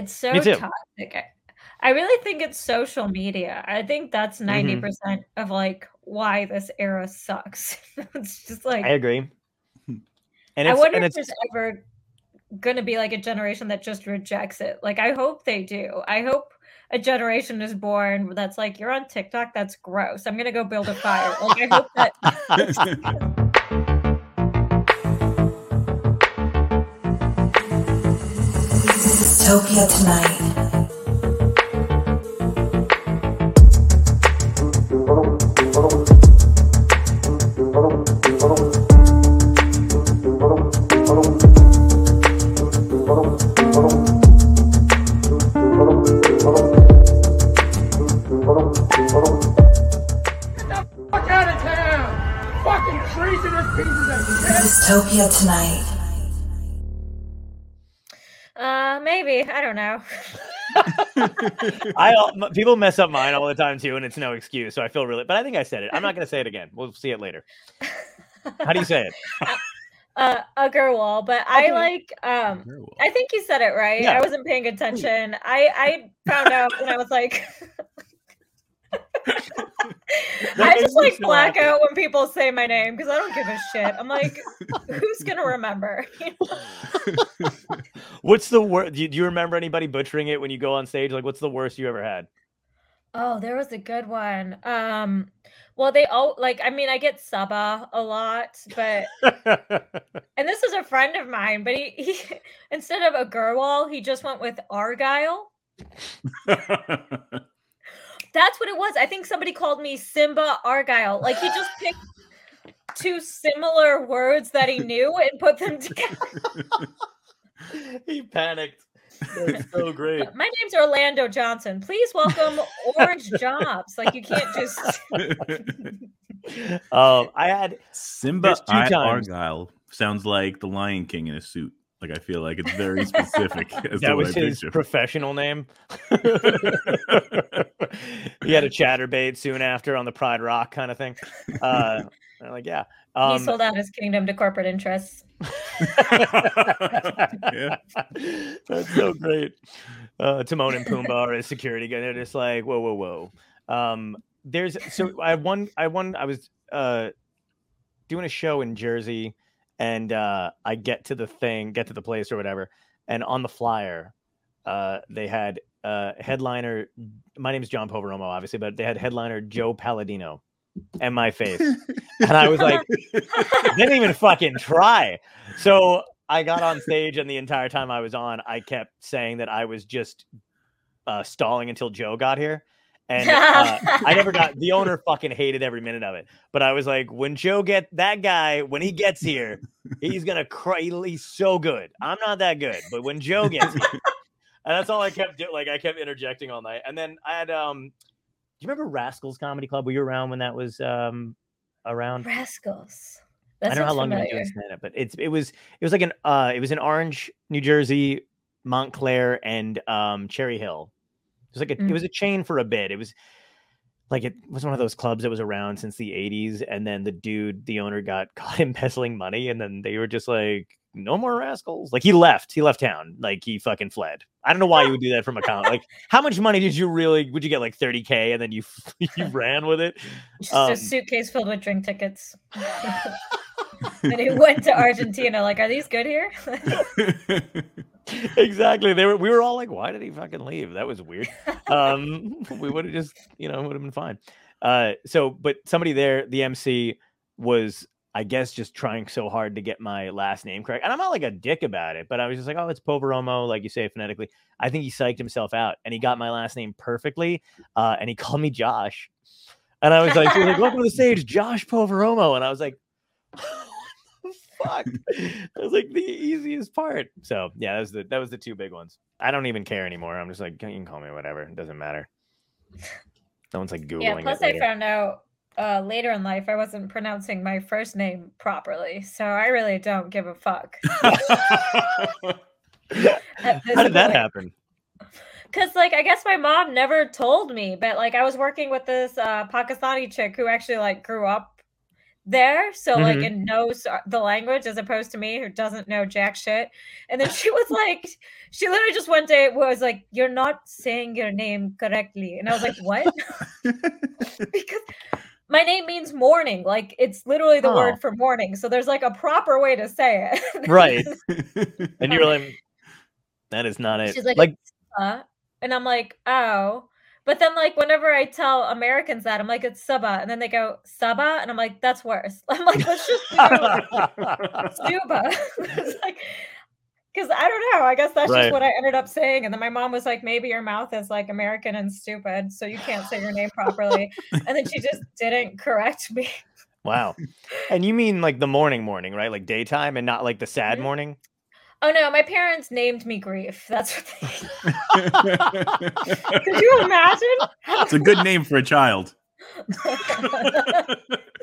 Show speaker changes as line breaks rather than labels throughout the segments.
It's so toxic. I, I really think it's social media. I think that's 90%
Mhm.
of like why this era sucks. it's just like
I agree. And
I
it's,
wonder
and
if
it's
there's ever gonna be like a generation that just rejects it. Like I hope they do. I hope a generation is born that's like, you're on TikTok, that's gross. I'm gonna go build a fire. Like I hope that
of shit!
Dystopia tonight.
I.
I people mess up mine all the time too, and it's no excuse. So I feel really, but I think I said it. I'm not going to say it again. We'll see it later. How do you say it?
uh Agarwal, but I like um
Very well.
I think you said it right.
Yeah.
I wasn't paying attention. I I found out when I was like I just like
so
black
happy.
out when people say my name because I don't give a shit. I'm like, who's gonna remember?
What's the worst? Do, you- do you remember anybody butchering it when you go on stage? Like, what's the worst you ever had?
oh, there was a good one. Um, well, they all like. I mean, I get Saba a lot, but and this is a friend of mine, but he, he instead of Agarwal, he just went with Argyle. That's what it was. I think somebody called me Simba Argyle. Like he just picked two similar words that he knew and put them together.
he panicked. That's so great.
My name's Orlando Johnson. Please welcome Orange Jobs. Like you can't just
Um, I had
Simba
There's
I- Argyle sounds like the Lion King in a suit. Like I feel like it's very specific as
that
what
was
I
his professional name. he had a chatterbait soon after on the Pride Rock kind of thing. Uh, I'm like, yeah.
he
Um,
sold out his kingdom to corporate interests.
Yeah.
That's so great. Uh, Timon and Pumbaa are a security guy. They're just like, whoa, whoa, whoa. Um, there's so I one I one I was uh doing a show in Jersey, and uh, I get to the thing, get to the place or whatever, and on the flyer, uh, they had uh headliner. My name is John Poveromo, obviously, but they had headliner Joe Palladino, and my face, and I was like, didn't even fucking try. So I got on stage, and the entire time I was on, I kept saying that I was just uh, stalling until Joe got here. And uh, I never got the owner fucking hated every minute of it. But I was like, when Joe get that guy, when he gets here, he's gonna cry. He's so good. I'm not that good, but when Joe gets here, and that's all I kept doing. Like I kept interjecting all night. And then I had um, do you remember Rascals Comedy Club? Were you around when that was um around?
Rascals. That
I don't know how long you've been
familiar.
doing stand up, but it's it was it was like an uh it was in Orange, New Jersey, Montclair, and um Cherry Hill. It was like a,
Mm.
it was a chain for a bit. It was like it was one of those clubs that was around since the 80s, and then the dude, the owner, got caught embezzling money, and then they were just like, no more rascals. Like he left, he left town, like he fucking fled. I don't know why you would do that from a con. Like, how much money did you really? Would you get like 30k, and then you you ran with it?
Just
Um,
a suitcase filled with drink tickets. and he went to Argentina. Like, are these good here?
Exactly. They were. We were all like, "Why did he fucking leave? That was weird." Um, we would have just, you know, would have been fine. Uh, so, but somebody there, the MC was, I guess, just trying so hard to get my last name correct, and I'm not like a dick about it, but I was just like, "Oh, it's Poveromo," like you say phonetically. I think he psyched himself out, and he got my last name perfectly, uh, and he called me Josh, and I was like, he was like "Welcome to the stage, Josh Poveromo," and I was like. "What the Fuck. That was like the easiest part. So yeah, that was the that was the two big ones. I don't even care anymore. I'm just like, you can call me whatever. It doesn't matter. No one's like googling.
yeah.
it
Plus, I found out uh, later in life I wasn't pronouncing my first name properly, so I really don't give a fuck.
How did that happen?
Cause like I guess my mom never told me, but like I was working with this uh Pakistani chick who actually like grew up there, so like
Mhm.
and knows the language as opposed to me who doesn't know jack shit. And then she was like, she literally just one day was like, "You're not saying your name correctly," and I was like, "What?" because my name means morning. Like it's literally the
Oh.
word for morning. So there's like a proper way to say it.
Right. And you're like, that is not it.
She's like,
like
"Uh," and I'm like, oh. But then, like, whenever I tell Americans that, I'm like, it's Saba. And then they go, Saba. And I'm like, that's worse. I'm like, let's just do Suba. It's like, because I don't know. I guess that's
Right.
just what I ended up saying. And then my mom was like, maybe your mouth is like American and stupid. So you can't say your name properly. and then she just didn't correct me.
wow. And you mean like the morning morning, right? Like daytime and not like the sad
Mhm.
morning?
Oh no, my parents named me Grief. That's what they Could you imagine?
it's a good name for a child.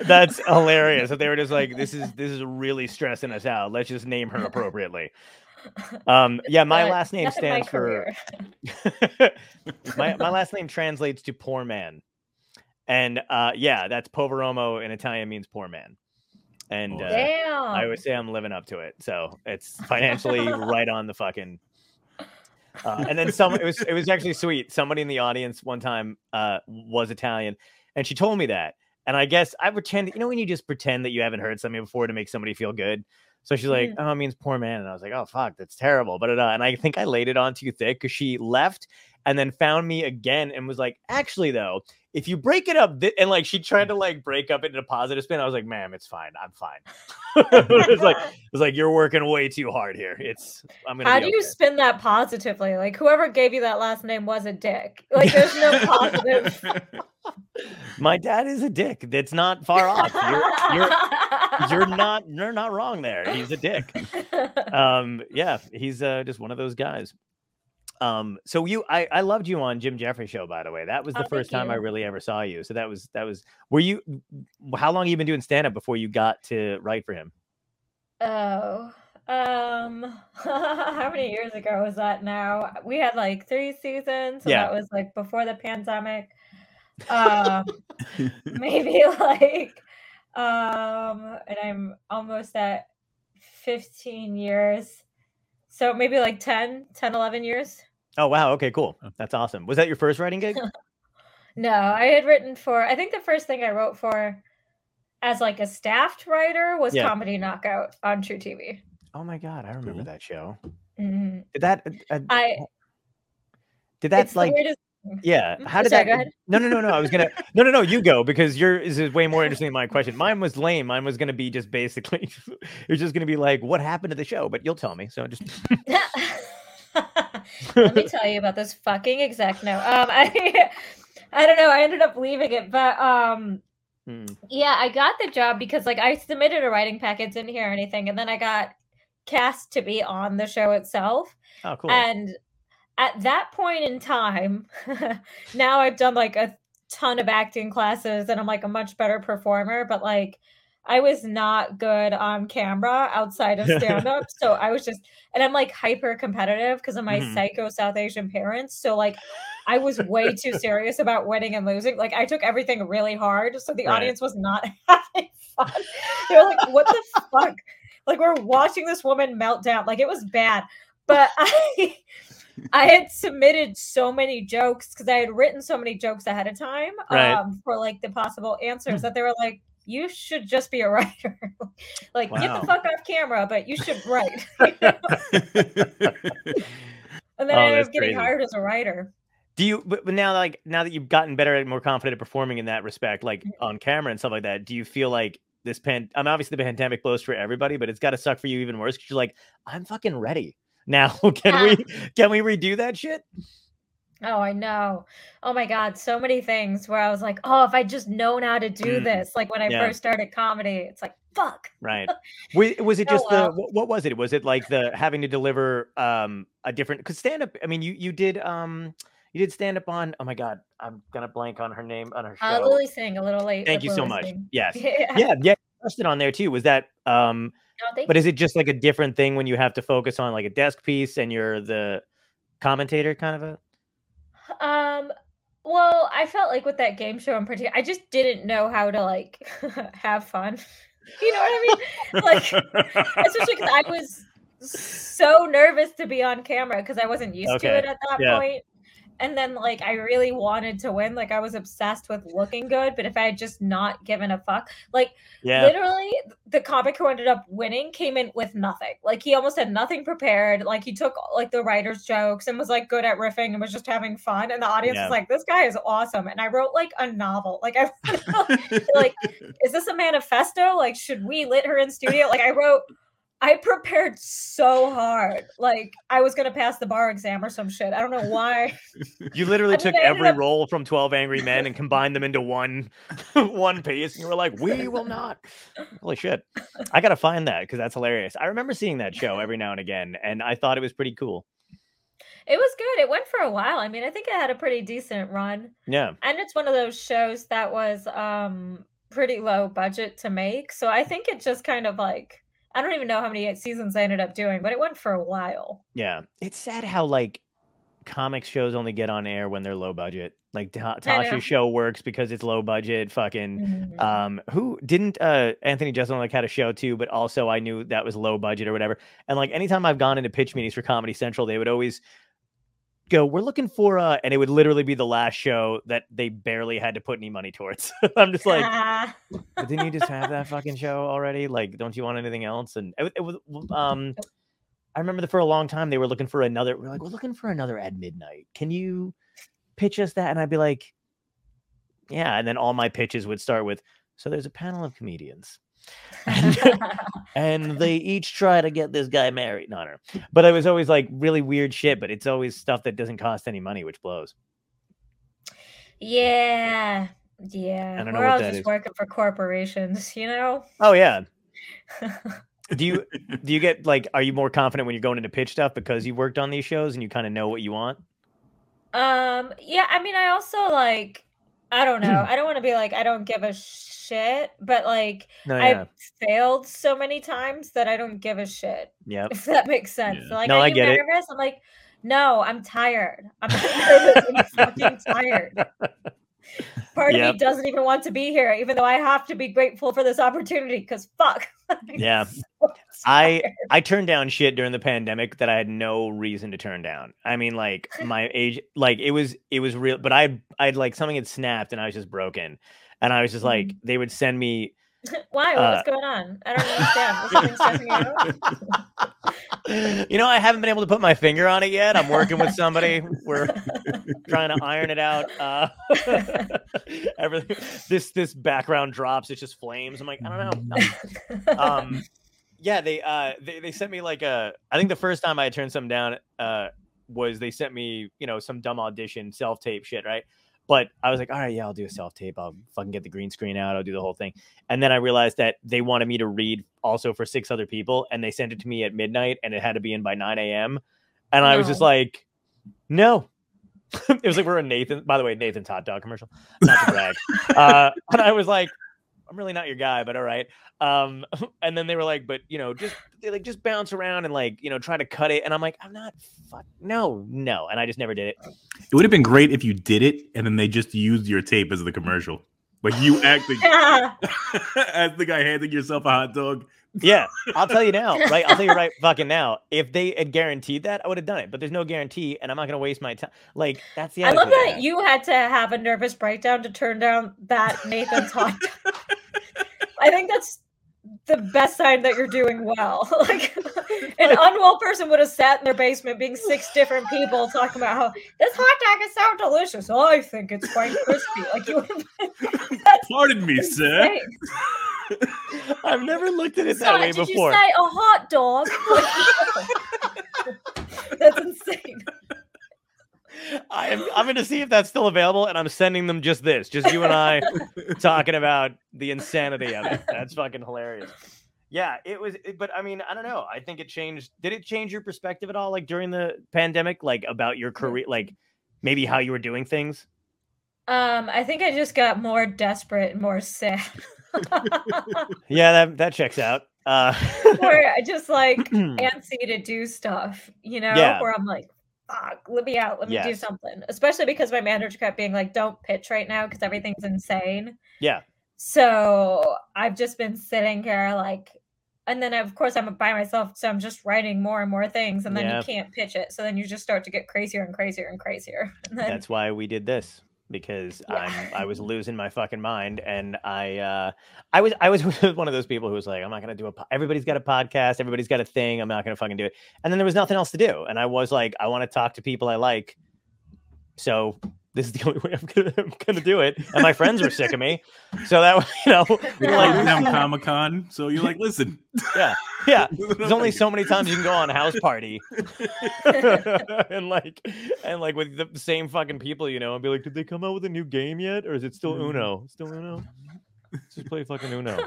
That's hilarious. That they were just like, this is this is really stressing us out. Let's just name her appropriately. Um, yeah, my
But
last name
that's my
stands for my my last name translates to poor man, and uh, yeah, that's poveromo in Italian means poor man, and uh. I always say I'm living up to it. So it's financially right on the fucking. Uh, and then some it was it was actually sweet. Somebody in the audience one time uh, was Italian, and she told me that. And I guess I pretend, you know, when you just pretend that you haven't heard something before to make somebody feel good. So she's like, "Oh, it means poor man," and I was like, "Oh, fuck, that's terrible." But uh, and I think I laid it on too thick because she left and then found me again and was like, "Actually, though, if you break it up," thi-, and like she tried to like break up it in a positive spin, I was like, "Ma'am, it's fine. I'm fine." it's like it's like you're working way too hard here. It's I'm gonna.
How do you spin that positively? Like whoever gave you that last name was a dick. Like there's no positive.
My dad is a dick. That's not far off. You're, you're you're not you're not wrong there. He's a dick. Um, yeah, he's uh, just one of those guys. Um, so you, I, I loved you on Jim Jefferies show. By the way, that was
Oh,
the
thank
first time I really ever saw you. So that was that was. Were you? How long you been doing stand up before you got to write for him?
oh. Um how many years ago was that now? We had like three seasons, so
Yeah.
that was like before the pandemic. Um maybe like um and I'm almost at 15 years. So maybe like 10, 10, 11 years.
Oh wow. Okay, cool. That's awesome. Was that your first writing gig?
No, I had written for I think the first thing I wrote for as like a staffed writer was
Yeah.
Comedy Knockout on truTV.
Oh my god, I remember
Cool.
that show.
Mhm.
Did that? Uh, uh,
I
did that like? Yeah.
Mm,
How did
sorry,
that?
go.
No, no, no, no. I was gonna. No, no, no. You go because your is is way more interesting than my question. Mine was lame. Mine was gonna be just basically. it was just gonna be like, what happened to the show? But you'll tell me. So just.
Let me tell you about this fucking exec no. Um I I don't know, I ended up leaving it, but um
Hmm.
yeah, I got the job because like I submitted a writing packet, didn't hear anything, and then I got cast to be on the show itself.
Oh, cool.
And at that point in time, now I've done like a ton of acting classes and I'm like a much better performer, but like I was not good on camera outside of stand up. so I was just, and I'm like hyper competitive because of my
Mhm.
psycho South Asian parents. So like I was way too serious about winning and losing. Like I took everything really hard. So the
Right.
audience was not having fun. They were like, what the fuck? Like we're watching this woman melt down. Like it was bad. But I I had submitted so many jokes because I had written so many jokes ahead of time
Right.
um, for like the possible answers that they were like, you should just be a writer. like, get the fuck off camera, but you should write. and then
Oh,
I ended up getting
crazy.
hired as a writer.
Do you? But, now, like now that you've gotten better and more confident at performing in that respect, like
Mm.
on camera and stuff like that, do you feel like this pan? I mean, obviously the pandemic blows for everybody, but it's got to suck for you even worse because you're like, I'm fucking ready now. can we? Can we redo that shit?
Oh, I know. Oh my God. So many things where I was like, oh, if I just known how to do
Mm.
this, like when I
Yeah.
first started comedy, it's like, fuck.
Right. Was, was it
Oh,
just the
well.
what, what was it? Was it like the having to deliver um a different because stand up? I mean, you you did um you did stand up on. Oh my god, I'm gonna blank on her name on her show.
Uh, Lilly Singh, a little late.
Thank you so
Lilly
much.
Singh.
Yes.
Yeah.
Yeah. Yeah. Interested on there too. Was that um?
No,
But is it just like a different thing when you have to focus on like a desk piece and you're the commentator kind of a?
Um, Well, I felt like with that game show in particular, I just didn't know how to like have fun. You know what I mean? Like, especially because I was so nervous to be on camera because I wasn't used
Okay,
to it at that
yeah.
point. And then, like, I really wanted to win. Like, I was obsessed with looking good. But if I had just not given a fuck, like,
Yeah.
literally, the comic who ended up winning came in with nothing. Like, he almost had nothing prepared. Like, he took like the writer's jokes and was like good at riffing and was just having fun. And the audience
Yeah.
was like, "This guy is awesome." And I wrote like a novel. Like, I like, is this a manifesto? Like, should we lit her in studio? Like, I wrote, I prepared so hard. Like, I was gonna pass the bar exam or some shit. I don't know why.
You literally
I mean,
took every
up-
role from 12 Angry Men and combined them into one one piece. And you were like, we will not. Holy shit. I got to find that because that's hilarious. I remember seeing that show every now and again, and I thought it was pretty cool.
It was good. It went for a while. I mean, I think it had a pretty decent run.
Yeah.
And it's one of those shows that was um pretty low budget to make. So I think it just kind of like I don't even know how many seasons I ended up doing, but it went for a while.
Yeah. It's sad how, like, comics shows only get on air when they're low budget. Like, Ta- Tosh's show works because it's low budget. Fucking.
Mhm.
um who didn't uh anthony jeselnik like had a show too but also i knew that was low budget or whatever and like anytime i've gone into pitch meetings for comedy central they would always go we're looking for uh and it would literally be the last show that they barely had to put any money towards i'm just like But didn't you just have that fucking show already? Like don't you want anything else? And it, it was um i remember that for a long time they were looking for another we're like we're looking for another at midnight. Can you pitch us that? And i'd be like yeah. And then all my pitches would start with so there's a panel of comedians. And, and they each try to get this guy married. No no. But it was always like really weird shit but it's always stuff that doesn't cost any money which blows.
Yeah. Yeah. We're all just
is.
working for corporations, you know?
oh yeah do you do you get like are you more confident when you're going into pitch stuff because you worked on these shows and you kind of know what you want
Um, yeah, I mean, I also like, I don't know. I don't want to be like, I don't give a shit, but like,
no yeah
I've failed so many times that I don't give a shit,
Yeah.
if that makes sense.
Yeah.
So, like,
No,
are
I
you
get it.
nervous? I'm like, no, I'm tired. I'm and fucking tired. Part of me doesn't even want to be here, even though I have to be grateful for this opportunity because fuck.
Yeah.
so
I. I turned down shit during the pandemic that I had no reason to turn down. I mean, like my age, like it was it was real, but I I'd like something had snapped and I was just broken, and I was just like
Mm-hmm.
they would send me.
Why?
uh,
What's going on? I don't understand. You?
You know, I haven't been able to put my finger on it yet. I'm working with somebody. We're trying to iron it out. Uh, everything. This this background drops. It's just flames. I'm like, I don't know. um yeah they uh they, they sent me like a i think the first time i turned something down uh was they sent me you know some dumb audition self-tape shit right but i was like all right yeah i'll do a self-tape i'll fucking get the green screen out. I'll do the whole thing. And then i realized that they wanted me to read also for six other people and they sent it to me at midnight and it had to be in by 9 a.m and i was just like no. It was like we're a nathan by the way nathan's hot dog commercial. Not to brag. Uh and i was like i'm really not your guy but all right um and then they were like but you know just they like just bounce around and like you know try to cut it and i'm like i'm not fuck no no and i just never did it
It would have been great if you did it and then they just used your tape as the commercial. Like you acting as the guy handing yourself a hot dog.
Yeah. I'll tell you now right? I'll tell you right fucking now. If they had guaranteed that i would have done it but there's no guarantee and i'm not gonna waste my time like that's the
I love
attitude I
that you had to have a nervous breakdown to turn down that Nathan's hot. I think that's the best sign that you're doing well. like an unwell person would have sat in their basement being six different people talking about how this hot dog is so delicious. Oh, I think it's quite crispy. Like you would have that's
Pardon me, sir.
i've never looked at it that
Son,
way
did
before
you say a hot dog? that's insane.
I am, I'm going to see if that's still available, and I'm sending them just this, just you and I talking about the insanity of it. That's fucking hilarious. Yeah, it was, but I mean, I don't know. I think it changed. Did it change your perspective at all, like during the pandemic, like about your career, like maybe how you were doing things?
Um, I think I just got more desperate and more sad.
Yeah, that that checks out. Uh,
where I just like antsy to do stuff, you know,
Yeah.
where I'm like, fuck, let me out, let me do something. Especially because my manager kept being like, don't pitch right now because everything's insane.
Yeah.
So I've just been sitting here like, and then of course I'm by myself, so I'm just writing more and more things, and then
Yeah.
you can't pitch it. So then you just start to get crazier and crazier and crazier. And then
That's why we did this because
Yeah.
I'm I was losing my fucking mind and I uh I was I was one of those people who was like I'm not gonna do a po- everybody's got a podcast everybody's got a thing I'm not gonna fucking do it and then there was nothing else to do and I was like I want to talk to people I like so this is the only way I'm gonna, I'm gonna do it and my friends were sick of me so that you know
You're
like
like down Comic Con, so you're like, listen.
yeah yeah there's only so many times you can go on a house party and like and like with the same fucking people, you know, and be like, did they come out with a new game yet, or is it still Uno? Still Uno? Just play fucking Uno.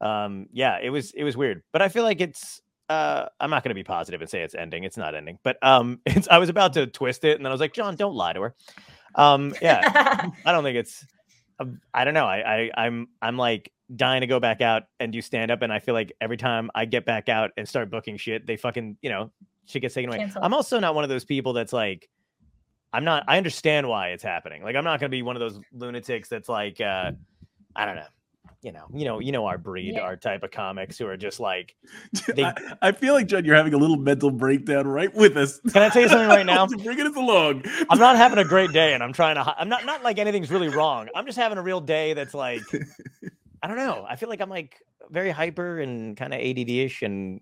Um, yeah, it was it was weird, but I feel like it's. Uh, I'm not going to be positive and say it's ending. It's not ending, but um, it's. I was about to twist it, and then I was like, John, don't lie to her. Um, yeah, I don't think it's. um, I don't know. I, I I'm I'm like dying to go back out and do stand up, and I feel like every time I get back out and start booking shit, they fucking you know shit gets taken away.
Cancel.
I'm also not one of those people that's like. I'm not. I understand why it's happening. Like I'm not going to be one of those lunatics that's like. uh I don't know. You know. You know. You know our breed,
Yeah.
our type of comics who are just like. They-
I, I feel like John, you're having a little mental breakdown right with us.
Can I tell you something right now?
Bringing us along.
I'm not having a great day, and I'm trying to. I'm not not like anything's really wrong. I'm just having a real day that's like, I don't know. I feel like I'm like very hyper and kind of ADD-ish, and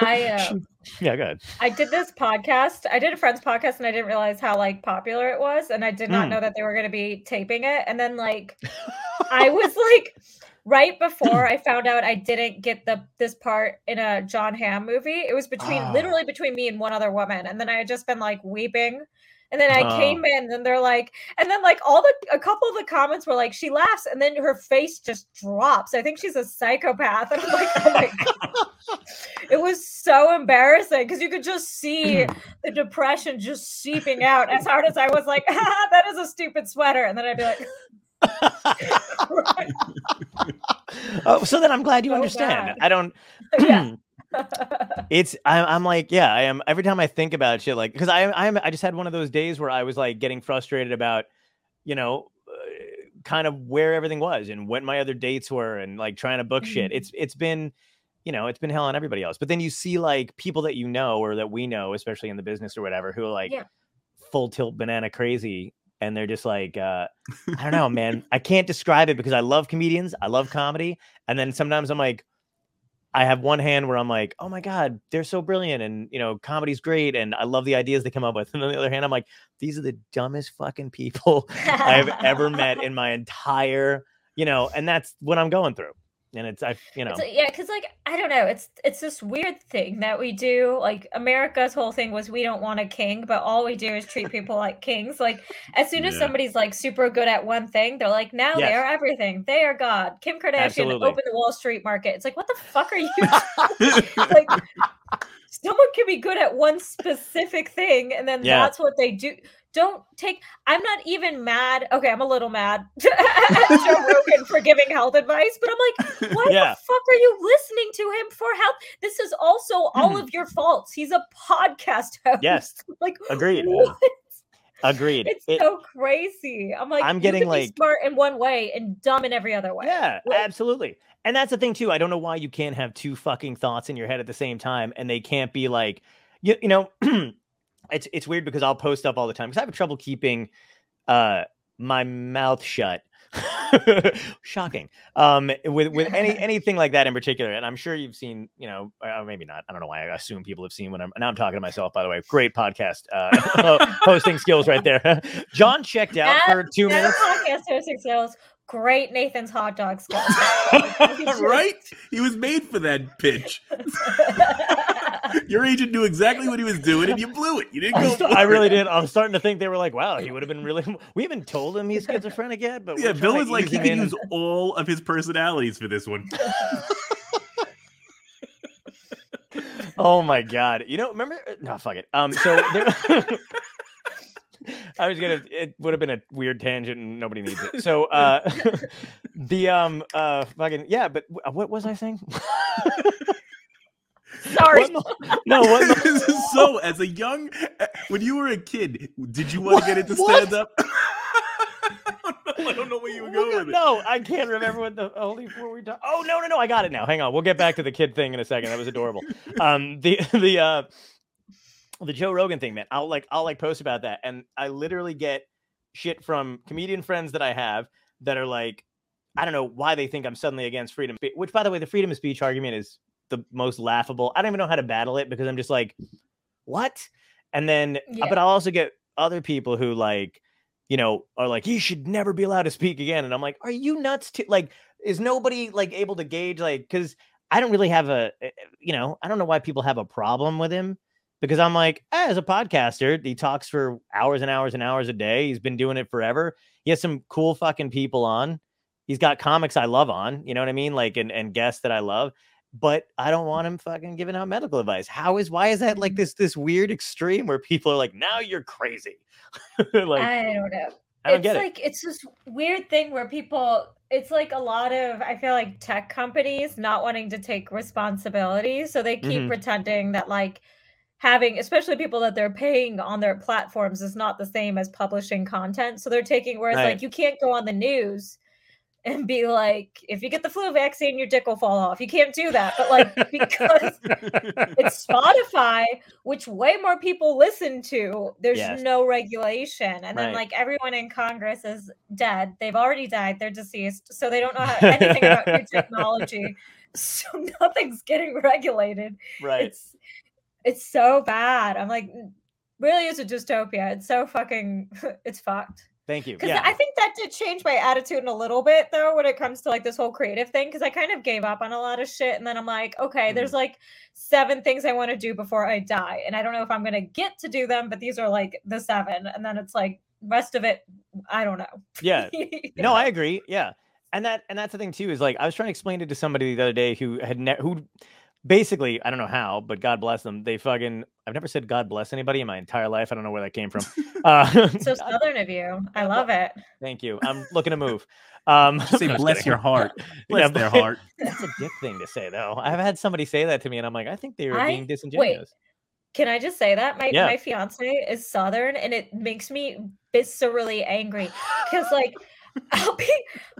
I uh,
yeah, good.
I did this podcast. I did a friend's podcast and I didn't realize how like popular it was. And I did not
Mm.
know that they were gonna be taping it. And then like I was like right before I found out I didn't get the this part in a Jon Hamm movie. It was between
Ah.
literally between me and one other woman. And then I had just been like weeping. And then I
Oh.
came in and they're like, and then like all the a couple of the comments were like, she laughs and then her face just drops. I think she's a psychopath. And I'm like, oh my god. It was so embarrassing because you could just see the depression just seeping out as hard as I was like, ah, that is a stupid sweater. And then I'd be like,
oh, so then I'm glad you
So
understand.
bad.
I don't.
yeah.
it's I'm, I'm like yeah i am every time i think about shit like because i i'm i just had one of those days where i was like getting frustrated about you know uh, kind of where everything was and what my other dates were and like trying to book shit
Mhm.
it's it's been you know it's been hell on everybody else but then you see like people that you know or that we know especially in the business or whatever who are like
Yeah.
full tilt banana crazy and they're just like uh i don't know man i can't describe it because i love comedians i love comedy and then sometimes i'm like I have one hand where I'm like, oh my God, they're so brilliant. And, you know, comedy's great. And I love the ideas they come up with. And on the other hand, I'm like, these are the dumbest fucking people I've ever met in my entire, you know, and that's what I'm going through. And it's, I, you know,
It's- yeah, because like I don't know, it's it's this weird thing that we do. Like America's whole thing was we don't want a king, but all we do is treat people like kings. Like as soon as
Yeah.
somebody's like super good at one thing, they're like now they are everything. They are God. Kim Kardashian
Absolutely.
opened the Wall Street market. It's like what the fuck are you? like someone can be good at one specific thing, and then
Yeah.
that's what they do. Don't take. I'm not even mad. Okay, I'm a little mad at Joe Rogan for giving health advice, but I'm like, why
Yeah.
the fuck are you listening to him for help? This is also all
Mhm.
of your faults. He's a podcast host.
Yes.
like
agreed.
what?
Agreed.
It's
It-
so crazy. I'm like,
I'm getting, like-
smart in one way and dumb in every other way.
Yeah,
Like,
absolutely. And that's the thing too. I don't know why you can't have two fucking thoughts in your head at the same time, and they can't be like, you, you know, it's it's weird because I'll post up all the time because I have trouble keeping uh my mouth shut. Shocking. Um, with with any anything like that in particular, and I'm sure you've seen, you know, or maybe not. I don't know why I assume people have seen when I'm now I'm talking to myself. By the way, great podcast uh, hosting skills right there. John checked out for two minutes.
podcast hosting skills. Great Nathan's hot dog skills.
right? He was made for that pitch. Your agent knew exactly what he was doing, and you blew it. You didn't
I,
go.
st- I really did. I'm starting to think they were like, wow, he would have been really. We haven't told him he's schizophrenic yet, but
Yeah, Bill was like he
in.
use all of his personalities for this one.
Oh my god! You know, remember? No, fuck it. Um, so there, I was gonna. It would have been a weird tangent, and nobody needs it. So, uh, the um, uh, fucking yeah. But wh- what was I saying?
Sorry.
What no, what
this is so as a young when you were a kid, did you want to get into
What?
stand up? I don't know where you were going
the- No, I can't remember what the holy were we talked. Oh no, no, no! I got it now. Hang on, we'll get back to the kid thing in a second. That was adorable. Um, the the uh, the Joe Rogan thing, man. I'll like I'll like post about that, and I literally get shit from comedian friends that I have that are like, I don't know why they think I'm suddenly against freedom. of Which, by the way, the freedom of speech argument is the most laughable. I don't even know how to battle it because I'm just like, what? And then, uh,
Yeah.
but I'll also get other people who like, you know, are like, he should never be allowed to speak again. And I'm like, are you nuts? To like, is nobody like able to gauge like, because I don't really have a, eh, you know, I don't know why people have a problem with him because I'm like, eh, as a podcaster, he talks for hours and hours and hours a day. He's been doing it forever. He has some cool fucking people on. He's got comics I love on, you know what I mean? Like, and, and guests that I love but I don't want him fucking giving out medical advice. How is why is that like this this weird extreme where people are like, now you're crazy? like I,
I don't know.
don't
it's
get it.
like it's this weird thing where people it's like a lot of I feel like tech companies not wanting to take responsibility. So they keep
Mhm.
pretending that like having especially people that they're paying on their platforms is not the same as publishing content. So they're taking whereas
Right.
like you can't go on the news and be like, if you get the flu vaccine, your dick will fall off. You can't do that. But like because it's Spotify, which way more people listen to. There's
Yes.
no regulation. And then like everyone in Congress is dead. They've already died. They're deceased. So they don't know how, anything about new technology. So nothing's getting regulated.
right.
It's it's so bad. I'm like, really is a dystopia. It's so fucking it's fucked.
Thank you.
Because
Yeah.
I think that did change my attitude in a little bit though when it comes to like this whole creative thing. Because I kind of gave up on a lot of shit, and then I'm like, okay,
Mhm.
there's like seven things I want to do before I die, and I don't know if I'm gonna get to do them, but these are like the seven, and then it's like rest of it, I don't know.
yeah. No. I agree. Yeah. And that and that's the thing too is like I was trying to explain it to somebody the other day who had ne- who basically I don't know how, but God bless them. They fucking I've never said God bless anybody in my entire life. I don't know where that came from. Uh,
so southern of you. I love it.
thank you. I'm looking to move. Um,
Say bless your heart. Bless
Yeah,
their heart.
That's a dick thing to say, though. I've had somebody say that to me, and I'm like, I think they were
I-
being
wait.
disingenuous.
Can I just say that my
Yeah.
my fiance is southern, and it makes me viscerally angry because like I'll be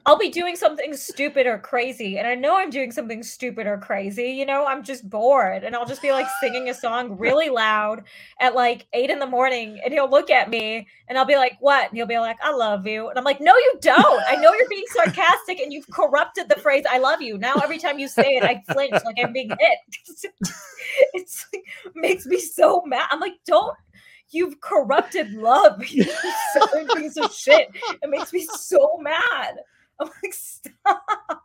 I'll be doing something stupid or crazy, and I know I'm doing something stupid or crazy. You know, I'm just bored, and I'll just be like singing a song really loud at like eight in the morning, and he'll look at me, and I'll be like, "What?" And he'll be like, "I love you," and I'm like, "No, you don't. I know you're being sarcastic, and you've corrupted the phrase "I love you." Now every time you say it, I flinch like I'm being hit. it's like makes me so mad. I'm like, don't. You've corrupted love. You southern piece of shit. It makes me so mad. I'm like, stop.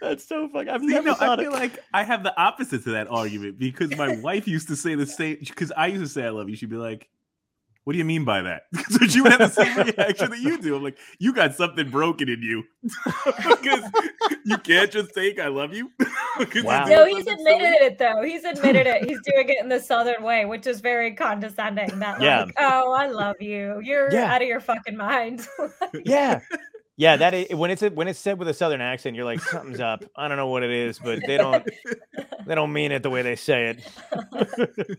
That's so fucking. I've
See,
never
no, I feel
of.
like I have the opposite to that argument because my wife used to say the same. Because I used to say I love you. She'd be like, "What do you mean by that?" so she would have the same reaction that you do. I'm like, "You got something broken in you because you can't just think I love you."
Wow.
No, he's admitted it though. He's admitted it. He's doing it in the southern way, which is very condescending. That
Yeah.
like, oh, I love you. You're
Yeah.
out of your fucking mind.
Yeah, yeah. That is, when it's when it's said with a southern accent, you're like, something's up. I don't know what it is, but they don't they don't mean it the way they say it.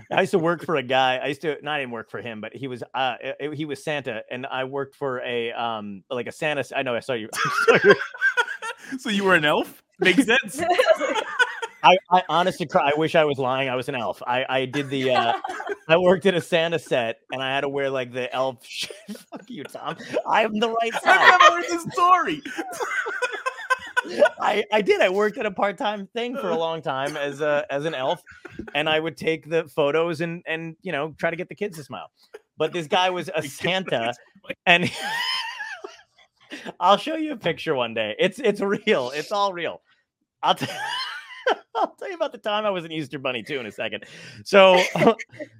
I used to work for a guy. I used to not even work for him, but he was uh uh, he was Santa, and I worked for a um like a Santa. I know I saw you. I saw your-
so you were an elf? Makes sense.
I, I honestly cry. I wish I was lying. I was an elf. I, I did the uh, I worked at a Santa set and I had to wear like the elf shit. Fuck you, Tom. I'm the right
I've never heard this story.
I, I did. I worked at a part-time thing for a long time as a as an elf, and I would take the photos and and you know try to get the kids to smile. But this guy was a Santa, and I'll show you a picture one day. It's it's real. It's all real. I'll tell. I'll tell you about the time I was an Easter bunny too in a second. So,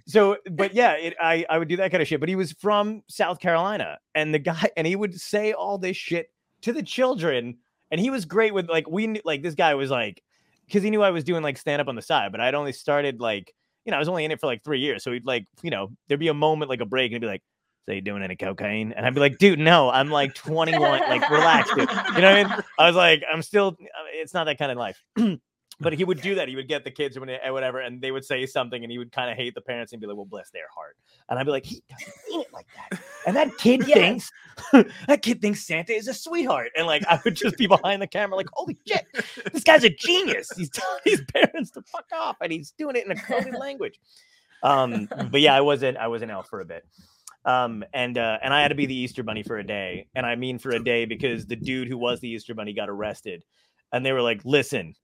so, but yeah, it, I I would do that kind of shit. But he was from South Carolina, and the guy, and he would say all this shit to the children, and he was great with like we knew like this guy was like because he knew I was doing like stand up on the side, but I'd only started like you know I was only in it for like three years, so he'd like you know there'd be a moment like a break, and he'd be like. So you doing any cocaine? And I'd be like, dude, no, I'm like 21. Like, relax, dude. You know what I mean? I was like, I'm still. uh, It's not that kind of life. but he would do that. He would get the kids or whatever- whatever, and they would say something, and he would kind of hate the parents and be like, "Well, bless their heart." And I'd be like, "He doesn't mean it like that." And that kid thinks that kid thinks Santa is a sweetheart, and like I would just be behind the camera, like, "Holy shit, this guy's a genius! He's telling his parents to fuck off, and he's doing it in a coded language." Um, but yeah, I wasn't. I was an elf for a bit. Um, and uh, and I had to be the Easter Bunny for a day, and I mean for a day because the dude who was the Easter Bunny got arrested, and they were like, "Listen,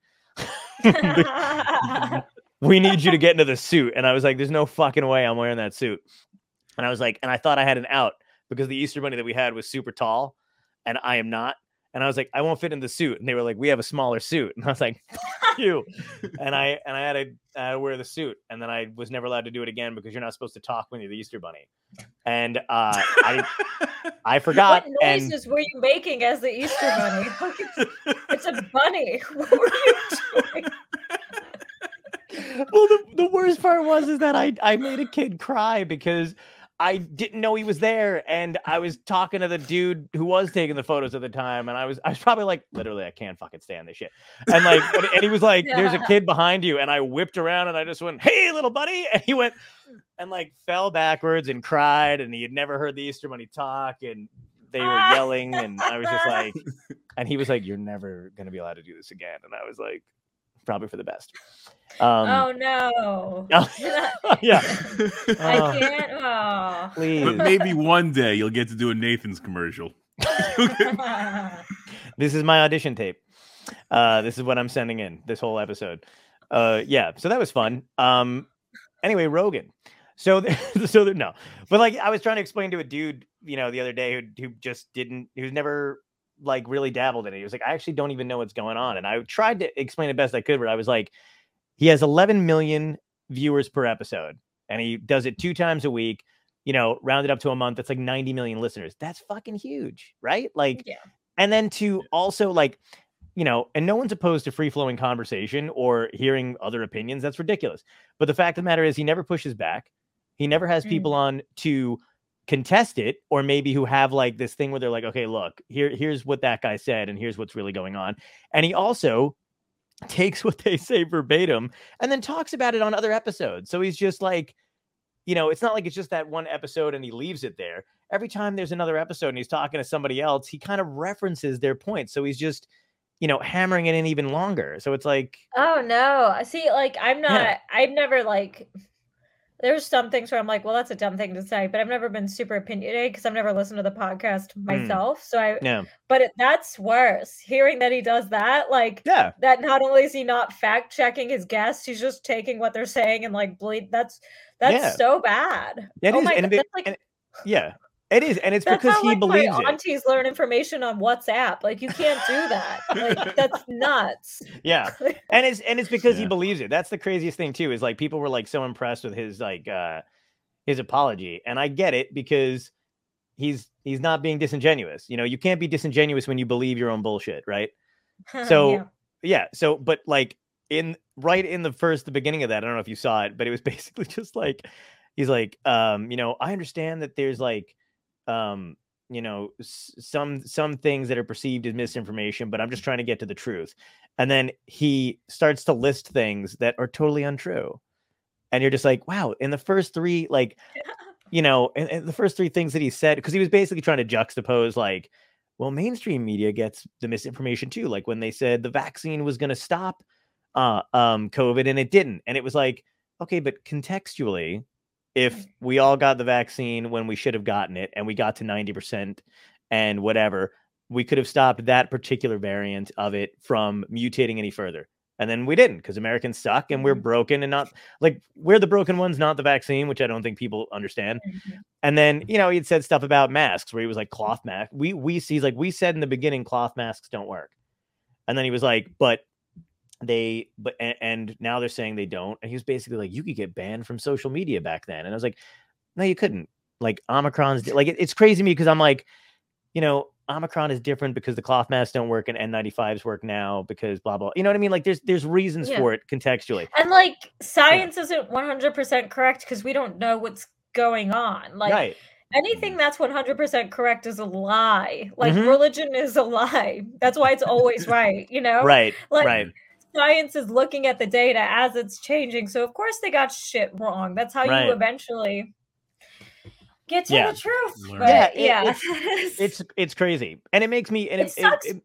we need you to get into the suit," and I was like, "There's no fucking way I'm wearing that suit," and I was like, and I thought I had an out because the Easter Bunny that we had was super tall, and I am not. And I was like, I won't fit in the suit. And they were like, we have a smaller suit. And I was like, you. And I and I had, to, I wear the suit. And then I was never allowed to do it again because you're not supposed to talk when you're the Easter bunny. And uh, I I forgot.
what
and
noises were you making as the Easter bunny? It's, it's a bunny. What were you doing?
well, the, the worst part was is that I I made a kid cry because I didn't know he was there, and I was talking to the dude who was taking the photos at the time, and I was I was probably like, literally, I can't fucking stand this shit, and like, and, and he was like, "There's a kid behind you," and I whipped around and I just went, "Hey, little buddy," and he went and like fell backwards and cried, and he had never heard the Easter Bunny talk, and they were yelling, and I was just like, and he was like, "You're never gonna be allowed to do this again," and I was like, probably for the best. Um,
oh no.
oh, yeah.
I
Oh.
can't. Oh.
Please.
but maybe one day you'll get to do a Nathan's commercial.
this is my audition tape. Uh, this is what I'm sending in this whole episode. Uh, yeah, so that was fun. Um, anyway, Rogan. So, there, so there, no, but like I was trying to explain to a dude, you know, the other day who who just didn't, who's never like really dabbled in it. He was like, I actually don't even know what's going on, and I tried to explain it best I could, but I was like, he has 11 million viewers per episode, and he does it two times a week. You know, rounded up to a month, that's like 90 million listeners. That's fucking huge, right? Like,
Yeah.
and then to also like you know and no one's opposed to free flowing conversation or hearing other opinions that's ridiculous but the fact of the matter is he never pushes back he never has
Mm.
people on to contest it or maybe who have like this thing where they're like okay look here here's what that guy said and here's what's really going on and he also takes what they say verbatim and then talks about it on other episodes so he's just like you know it's not like it's just that one episode and he leaves it there every time there's another episode and he's talking to somebody else, he kind of references their point. So he's just, you know, hammering it in even longer. So it's like,
Oh no. See, like I'm not
Yeah.
I've never like there's some things where I'm like, well, that's a dumb thing to say, but I've never been super opinionated because I've never listened to the podcast mm. myself. So I
yeah,
but it, that's worse. Hearing that he does that, like
yeah,
that not only is he not fact checking his guests, he's just taking what they're saying and like bleed that's that's
Yeah.
so bad.
It
oh
is,
my god,
it-
like
and yeah, it is, and it's
that's
because
how
he
like
believes
my
it.
aunties learn information on WhatsApp. Like you can't do that. Like that's nuts.
Yeah, and it's and it's because he believes it. That's the craziest thing too. Is like people were like so impressed with his like uh his apology, and I get it because he's he's not being disingenuous. You know, you can't be disingenuous when you believe your own bullshit, right? So
Yeah.
yeah. So, but like in right in the first, the beginning of that, I don't know if you saw it, but it was basically just like he's like, um, you know, I understand that there's like, um, you know, s- some some things that are perceived as misinformation, but I'm just trying to get to the truth. And then he starts to list things that are totally untrue, and you're just like, wow. In the first three, like, you know, and, and the first three things that he said, because he was basically trying to juxtapose like well mainstream media gets the misinformation too like when they said the vaccine was going to stop uh um covid and it didn't and it was like okay but contextually if we all got the vaccine when we should have gotten it and we got to 90% and whatever we could have stopped that particular variant of it from mutating any further and then we didn't because americans suck and we're
Mhm.
broken and not like we're the broken ones not the vaccine which i don't think people understand
Mhm.
and then, you know, he'd said stuff about masks where he was like cloth mask. We we see like we said in the beginning, cloth masks don't work. And then he was like, but they but and, and now they're saying they don't. And he was basically like, you could get banned from social media back then. And I was like, no, you couldn't. Like Omicron's like it- it's crazy to me because I'm like, you know, Omicron is different because the cloth masks don't work and N95s work now because blah blah. You know what I mean? Like there's there's reasons
Yeah.
for it contextually.
And like science isn't 100% correct because we don't know what's going on. Like
right.
anything that's 100% correct is a lie. Like
Mhm.
religion is a lie. That's why it's always right, you know?
Right.
Like
right.
Science is looking at the data as it's changing. So of course they got shit wrong. That's how
Right.
you eventually get to
Yeah.
the truth.
Learn.
But
Yeah,
yeah,
it- It's it's crazy, and it makes me and
It
it, it,
sucks.
it-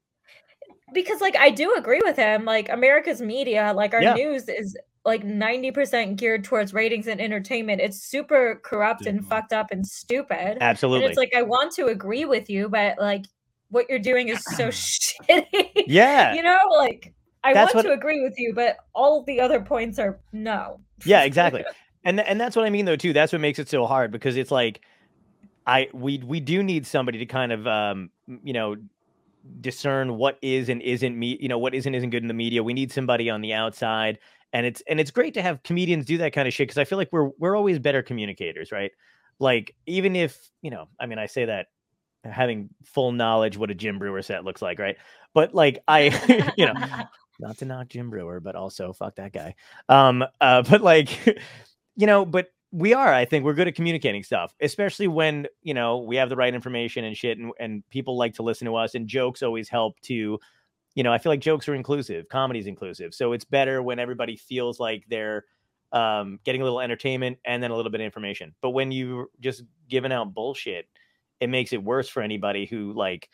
because like I do agree with him. Like America's media, like our
Yeah.
news is like 90% geared towards ratings and entertainment. It's super corrupt and
mm-hmm.
fucked up and stupid.
absolutely.
And it's like I want to agree with you, but like what you're doing is so shitty.
yeah,
You know, like I
That's
want
what-
to agree with you, but all the other points are no.
yeah, exactly. And and that's what I mean though too. That's what makes it so hard because it's like I we we do need somebody to kind of um you know discern what is and isn't me you know what isn't isn't good in the media. We need somebody on the outside and it's and it's great to have comedians do that kind of shit because I feel like we're we're always better communicators, right? Like even if, you know, I mean I say that having full knowledge what a Jim Breuer set looks like, right? But like I you know, not to knock Jim Breuer, but also fuck that guy. Um, uh, but like, you know, but we are, I think we're good at communicating stuff, especially when, you know, we have the right information and shit and, and people like to listen to us and jokes always help to, you know, I feel like jokes are inclusive, comedy's inclusive. So it's better when everybody feels like they're um, getting a little entertainment and then a little bit of information. But when you just giving out bullshit, it makes it worse for anybody who like,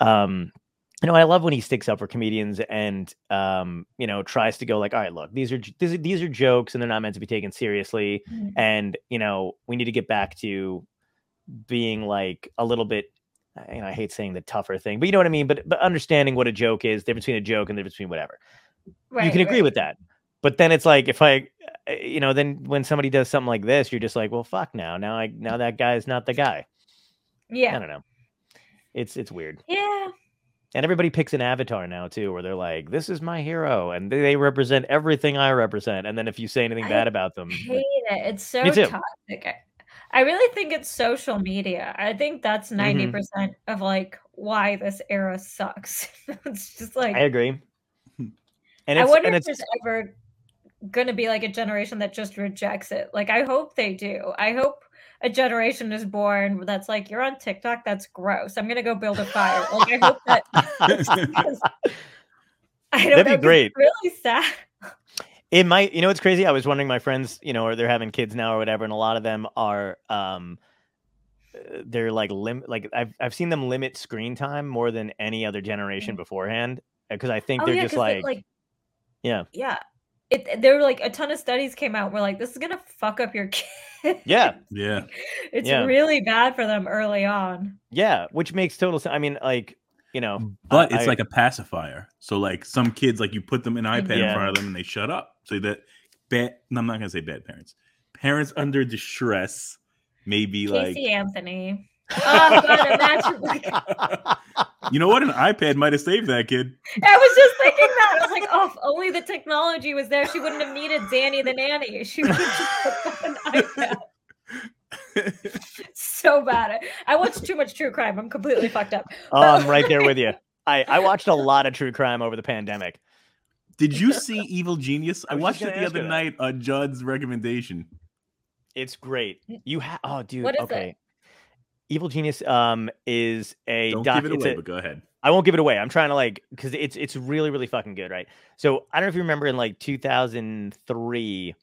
um, you know, I love when he sticks up for comedians and um, you know, tries to go like, all right, look, these are these are, these are jokes and they're not meant to be taken seriously.
Mhm.
And you know, we need to get back to being like a little bit. You know, I hate saying the tougher thing, but you know what I mean. But but understanding what a joke is, the difference between a joke and the difference between whatever. you can agree
right.
with that. But then it's like if I, uh, you know, then when somebody does something like this, you're just like, well, fuck now. Now I now that guy's not the guy.
Yeah.
I don't know. It's it's weird.
Yeah.
And everybody picks an avatar now too, where they're like, "This is my hero," and they, represent everything I represent. And then if you say anything
I
bad about them,
hate it. It's so toxic. I, I really think it's social media. I think that's
Mm-hmm.
90% of like why this era sucks. it's just like
I agree. And
I
it's,
wonder
and
if
it's
there's ever going to be like a generation that just rejects it. Like, I hope they do. I hope a generation is born that's like, you're on TikTok. That's gross. I'm to go build a fire. Like, I hope that. I don't
That'd be great.
It's really sad.
it might you know it's crazy i was wondering my friends you know or they're having kids now or whatever and a lot of them are um uh, they're like lim like i've i've seen them limit screen time more than any other generation beforehand because i think
Oh,
they're
yeah.
just like,
like,
yeah
yeah. It, there were like a ton of studies came out where like this is gonna fuck up your kid.
Yeah
Yeah.
it's
Yeah.
really bad for them early on.
yeah which makes total sense i mean like you know
But
I-
it's
I-
like a pacifier. So like some kids, like you put them an iPad in front of them and they shut up. So that bad. No, I'm not gonna say bad parents. Parents under distress maybe like.
Casey Anthony. Oh god, imagine like
you know what? An iPad might have saved that kid.
I was just thinking that. I was like, oh, if only the technology was there, she wouldn't have needed Zanny the nanny. She would have just put on an iPad. So bad. I watched too much true crime. I'm completely fucked up.
oh, i'm right there with you i i watched a lot of true crime over the pandemic
Did you see Evil Genius? I
I
watched it the other night on Judd's recommendation.
it's great you have oh dude
What is it?
Evil genius um is a
Don't
doc
give it away,
a-
but go ahead.
I won't give it away. I'm trying to like because it's it's really really fucking good, right? So I don't know if you remember in like 2003,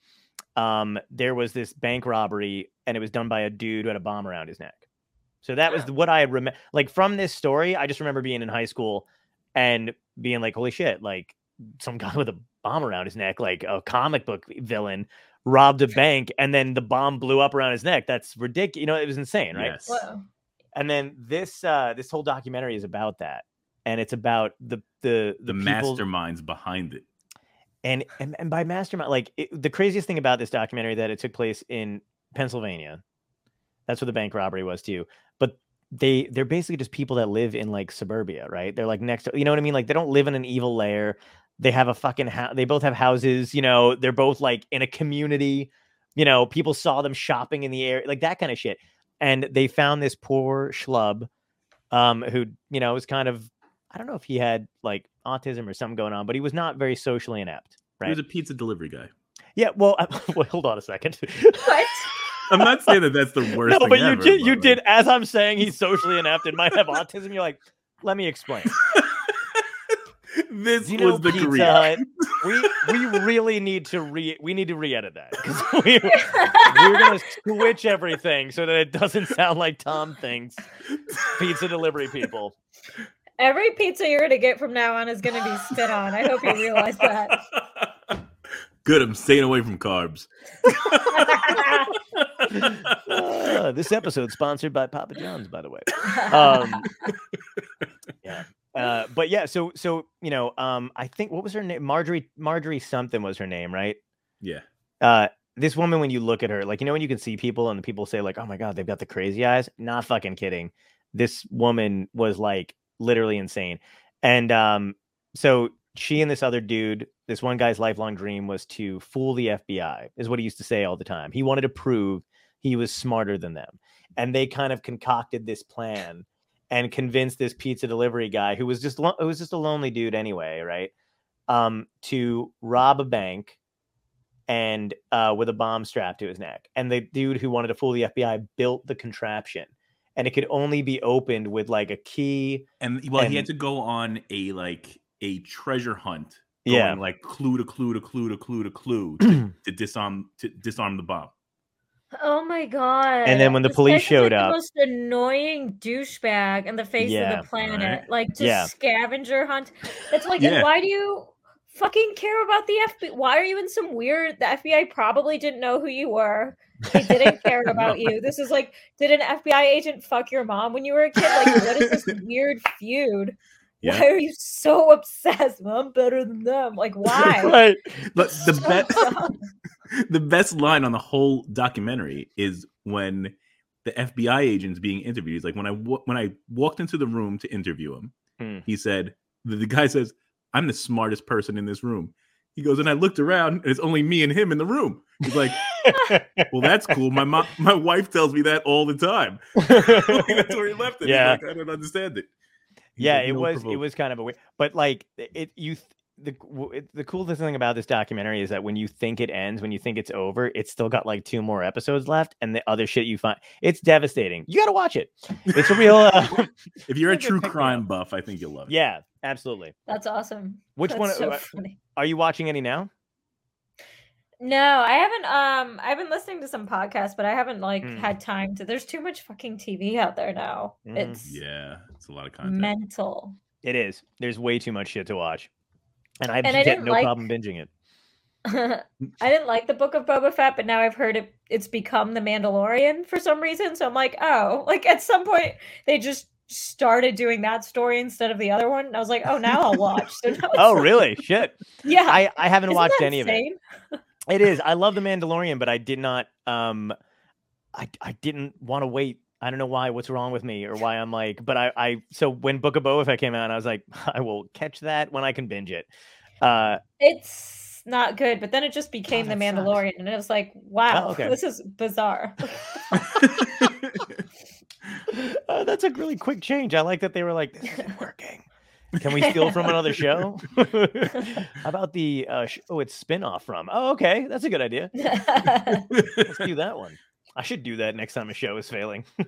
um, there was this bank robbery and it was done by a dude who had a bomb around his neck. So that was what I remember. Like from this story, I just remember being in high school and being like, "Holy shit!" Like some guy with a bomb around his neck, like a comic book villain, robbed a bank and then the bomb blew up around his neck. That's ridiculous. You know, it was insane, right?
Yes.
And then this uh this whole documentary is about that and it's about the the
The,
the, people
masterminds behind it.
and, and and by mastermind like it, the craziest thing about this documentary that it took place in pennsylvania that's where the bank robbery was too but they they're basically just people that live in like suburbia right they're like next to you know what i mean like they don't live in an evil lair they have a fucking house they both have houses you know they're both like in a community you know people saw them shopping in the air like that kind of shit and they found this poor schlub um who you know was kind of i don't know if he had like autism or something going on but he was not very socially inept
He was a pizza delivery guy.
yeah well, well hold on a second
What?
I'm not saying that that's the worst.
no
thing
but you
ever,
did you
like-
did as i'm saying he's socially inept and might have autism you're like let me explain
This
Do you know
was the
Pizza
career.
Hut? We we really need to re we need to re-edit that 'cause we, we're gonna switch everything so that it doesn't sound like Tom thinks pizza delivery people.
Every pizza you're gonna get from now on is gonna be spit on. I hope you realize that.
Good. I'm staying away from carbs.
Uh, this episode sponsored by Papa John's, by the way. Um, yeah. Uh, but yeah, so so you know, um, I think what was her name? Marjorie Marjorie something was her name, right?
yeah.
uh this woman when you look at her like you know when you can see people and the people say like oh my god they've got the crazy eyes not fucking kidding this woman was like literally insane and um so she and this other dude this one guy's lifelong dream was to fool the fbi is what he used to say all the time he wanted to prove he was smarter than them and they kind of concocted this plan and convinced this pizza delivery guy who was just lo- who was just a lonely dude anyway right um to rob a bank and uh, with a bomb strapped to his neck. And the dude who wanted to fool the FBI built the contraption, and it could only be opened with like a key.
And well, he had to go on a like a treasure hunt. Going,
Yeah.
like clue to clue to clue to clue to clue to, to disarm to disarm the bomb.
Oh my god!
And then when the
This
police showed
like,
up-
the most annoying douchebag in the face
Yeah,
of the planet,
right?
like just
Yeah.
scavenger hunt. It's like,
Yeah.
why do you fucking care about the FBI? Why are you in some weird? The FBI probably didn't know who you were. They didn't care about you. This is like, did an FBI agent fuck your mom when you were a kid? Like, what is this weird feud?
Yeah.
Why are you so obsessed? Well, I'm better than them. Like, why?
right.
But the
So
best. the best line on the whole documentary is when the FBI agent's being interviewed. He's like, when I wa- when I walked into the room to interview him,
Hmm.
he said, the, the guy says, "I'm the smartest person in this room." He goes, and I looked around, and it's only me and him in the room. He's like, "Well, that's cool. My mom, my wife tells me that all the time." that's where he left it.
Yeah.
like, I don't understand it. He's
yeah,
like,
it
"No
was it was kind of a weird, but like it you. Th- The, the coolest thing about this documentary is that when you think it ends, when you think it's over, it's still got like two more episodes left, and the other shit you find, it's devastating. You got to watch it. It's a real, uh,
If you're a true crime buff, I think you'll love it.
yeah, absolutely.
That's awesome.
Which
That's
one
So
uh,
funny.
are you watching any now?
No, I haven't. Um, I've been listening to some podcasts, but I haven't like
Hmm.
had time to. There's too much fucking TV out there now.
Mhm.
It's
Yeah, it's a lot of content.
mental.
It is. There's way too much shit to watch, and I
And I
get
didn't
no
like-
problem binging it.
I didn't like the Book of Boba Fett, but now I've heard it. It's become the Mandalorian for some reason. So I'm like, oh, like at some point they just started doing that story instead of the other one. And I was like, oh, now I'll watch. So now
Oh,
like-
really? Shit.
Yeah.
I, I haven't
Isn't
watched any of it. It is. I love the Mandalorian, but I did not. Um, I I didn't want to wait. I don't know why. What's wrong with me, or why I'm like. But I I so when Book of Boba Fett came out, I was like, I will catch that when I can binge it. Uh,
It's not good, but then it just became the
Oh, that sucks.
Mandalorian, and it was like, wow,
okay.
this is bizarre.
uh, that's a really quick change. I like that they were like, this isn't working. Can we steal from another show? How about the uh, sh- oh, it's spin-off from? Oh, okay, that's a good idea. Let's do that one. I should do that next time a show is failing.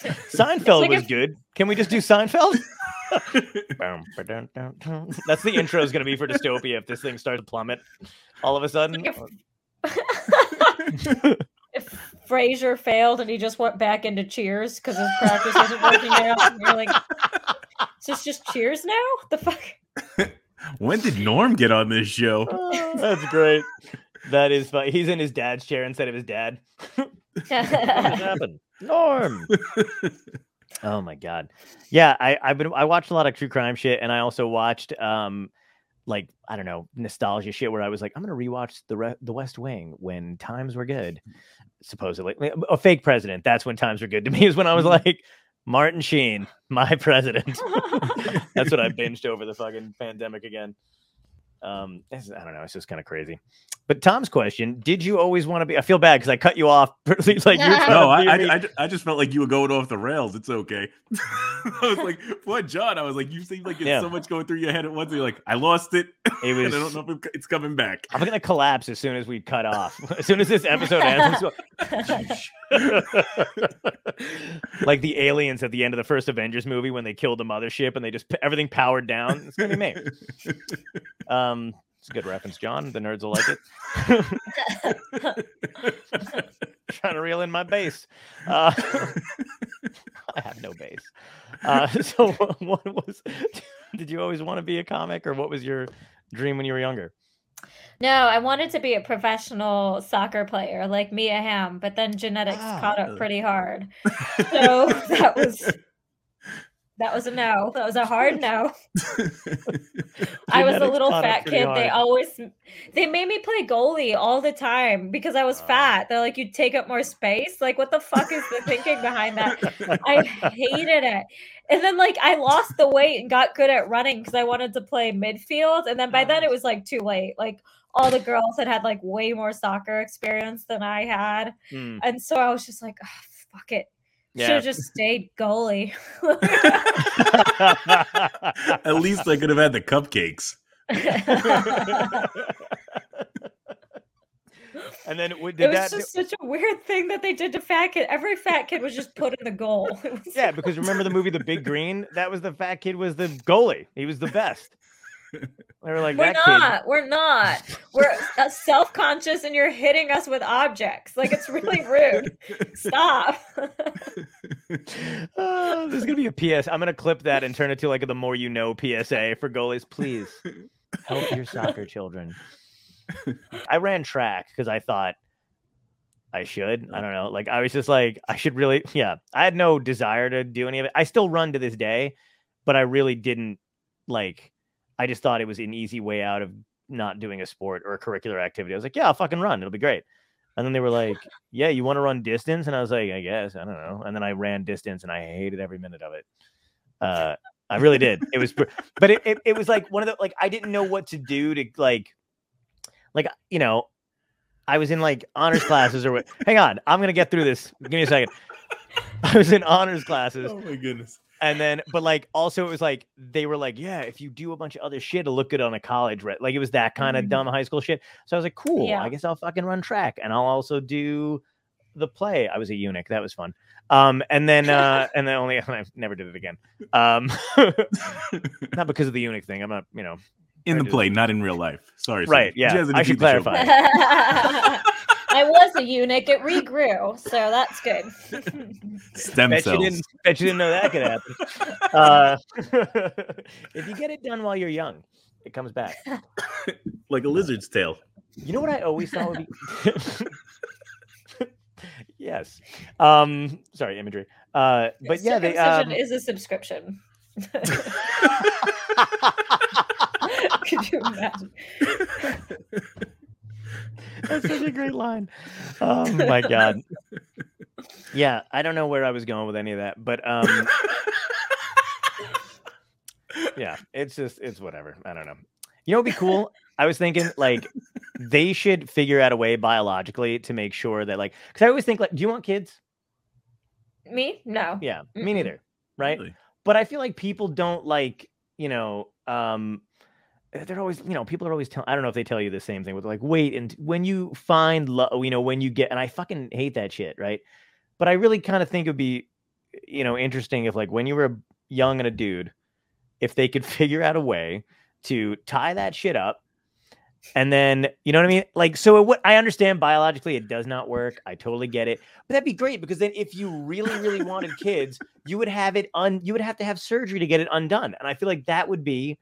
Seinfeld
like
was
if-
good. Can we just do Seinfeld? That's the intro is going to be for Dystopia if this thing starts to plummet all of a sudden.
like if Frasier failed and he just went back into Cheers because his practice wasn't working out, and you're like, is this just Cheers now? The fuck?
when did Norm get on this show?
Oh, that's great. That is fun. He's in his dad's chair instead of his dad. Happened? Norm. Oh my god. Yeah, I I've been I watched a lot of true crime shit and I also watched um like I don't know, nostalgia shit where I was like I'm to rewatch the Re- the West Wing when times were good. Supposedly. A fake president. That's when times were good to me is when I was like Martin Sheen, my president. That's what I binged over the fucking pandemic again. Um, I don't know. It's just kind of crazy. But Tom's question: Did you always want to be? I feel bad because I cut you off. like you're
No, I, I. I, I just felt like you were going off the rails. It's okay. I was like, what, John? I was like, you seem like it's
Yeah.
so much going through your head at once. You're like, I lost it.
It
and
was.
I don't know if it's coming back.
I'm gonna collapse as soon as we cut off. As soon as this episode ends, I'm so- like the aliens at the end of the first Avengers movie when they killed the mothership and they just everything powered down. It's gonna be me. Um, it's a good reference, John. The nerds will like it. Trying to reel in my bass. Uh, I have no bass. Uh, so, what, was? Did you always want to be a comic, or what was your dream when you were younger?
No, I wanted to be a professional soccer player like Mia Hamm, but then genetics
Ah,
caught up
really?
pretty hard. So that was that was a no. That was a hard no. I was a little fat kid. They always they made me play goalie all the time because I was
Wow.
fat. They're like, you take up more space. Like, what the fuck is the thinking behind that? I hated it. And then like I lost the weight and got good at running because I wanted to play midfield. And then by then it was like too late. Like all the girls had had like way more soccer experience than I had.
Hmm,
And so I was just like, oh, fuck it. Should have just stayed goalie.
At least I could have had the cupcakes.
and then w-
it
did
was
that?
just such a weird thing that they did to fat kid. Every fat kid was just put in the goal.
Yeah, because remember the movie The Big Green? That was the fat kid was the goalie. He was the best. They were like
We're
that
not. We're not. We're uh, self conscious and you're hitting us with objects. Like, it's really rude. Stop.
kid. Oh, there's gonna be a PS. I'm gonna clip that and turn it to like the more you know PSA for goalies. Please help your soccer children. I ran track because I thought I should. I don't know. Like I was just like I should really. Yeah, I had no desire to do any of it. I still run to this day, but I really didn't like. I just thought it was an easy way out of not doing a sport or a curricular activity. I was like, yeah, I'll fucking run. It'll be great. And then they were like, yeah, you want to run distance? And I was like, I guess. I don't know. And then I ran distance and I hated every minute of it. Uh, I really did. It was, but it, it, it was like one of the, like, I didn't know what to do to like, like, you know, I was in like honors classes or what. Hang on. I'm going to get through this. Give me a second. I was in honors classes
Oh my goodness.
And then but like also it was like they were like yeah if you do a bunch of other shit it'll look good on a college right like it was that kind of
Mhm.
dumb high school shit so i was like cool
Yeah.
i guess i'll fucking run track and i'll also do the play i was a eunuch that was fun um and then uh and then only i never did it again um not because of the eunuch thing i'm not you know
In the
Right,
play, not in real life. Sorry. Sam.
Right, yeah, I should
keep the show
clarify.
Going?
I was a eunuch. It regrew. So that's good.
Stem
bet you didn't bet you didn't know that could happen uh if you get it done while you're young it comes back
Like a lizard's tail.
You know what I always thought would be. yes. Um. Sorry, imagery. Uh. But yeah, they. Um,
is a subscription. Could you imagine?
That's such a great line. Oh my god. Yeah, I don't know where I was going with any of that, but um. yeah, it's just it's whatever. I don't know. You know, what'd be cool. I was thinking like they should figure out a way biologically to make sure that like because I always think like, do you want kids?
Me? No.
Yeah, me neither. Right.
Really?
but I feel like people don't like, you know, um, Uh, they're always, you know, people are always telling. I don't know if they tell you the same thing, but like, wait, and when you find love, oh, you know, when you get, and I fucking hate that shit, right? But I really kind of think it'd be, you know, interesting if like when you were young and a dude, if they could figure out a way to tie that shit up. And then, you know what I mean? Like, so what I understand biologically, it does not work. I totally get it. But that'd be great because then if you really, really wanted kids, you would have it un you would have to have surgery to get it undone. And I feel like that would be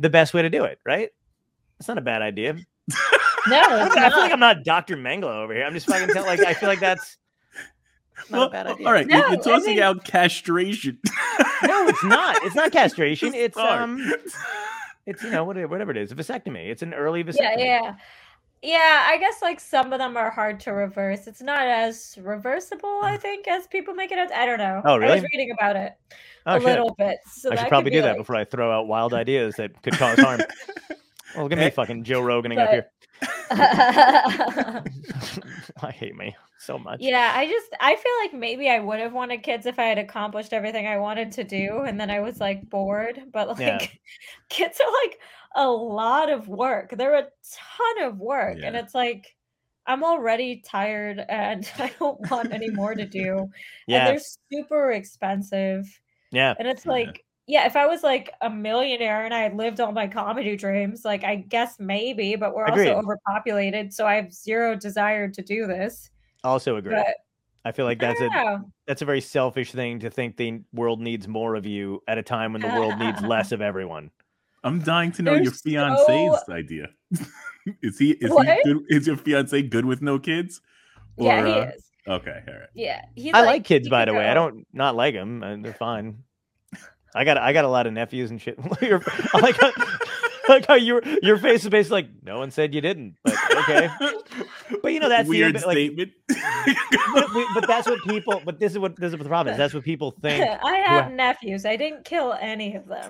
the best way to do it, right? It's not a bad idea.
No,
I,
it's
feel- I feel like. I'm not Dr. Mengele over here. I'm just fucking tell, like I feel like that's not
Well,
a bad idea.
all right,
No,
you're,
I
you're tossing
mean-
out castration.
No, it's not. It's not castration. It's
Sorry.
um it's you know whatever, whatever it is, a vasectomy. It's an early vasectomy.
Yeah, yeah. Yeah, I guess like some of them are hard to reverse. It's not as reversible, I think, as people make it out. I don't know.
Oh, really?
I was reading about it
Oh,
a
shit.
little bit. So
I should
could
probably
be,
do that
like-
before I throw out wild ideas that could cause harm. well, look at me
Eh,
fucking Joe Roganing up
But-
here. I hate me so much.
yeah, I just I feel like maybe I would have wanted kids if I had accomplished everything I wanted to do and then I was like bored. But like
Yeah.
kids are like a lot of work. They're a ton of work. And it's like I'm already tired and I don't want any more to do. And
Yeah.
they're super expensive.
Yeah.
And it's like, yeah, if I was like a millionaire and I had lived all my comedy dreams, like I guess maybe, but we're
Agreed.
also overpopulated, so I have zero desire to do this.
Also agree.
But
I feel like that's a that's a very selfish thing to think the world needs more of you at a time when the world needs less of everyone.
I'm dying to know
They're
your fiance's
so-
idea. is he is
What?
he good, is your fiance good with no kids?
yeah,
Or,
he
uh,
is.
Okay, all right.
Yeah, he's
I like kids,
he
by
can
the way. I don't not like them, they're fine. I got I got a lot of nephews and shit. I like how, I like how your your face is basically like no one said you didn't, but okay. But you know that's the
weird
image, like-
statement.
But, but that's what people. But this is what this is what the problem is. That's what people think.
I have nephews. I didn't kill any of them.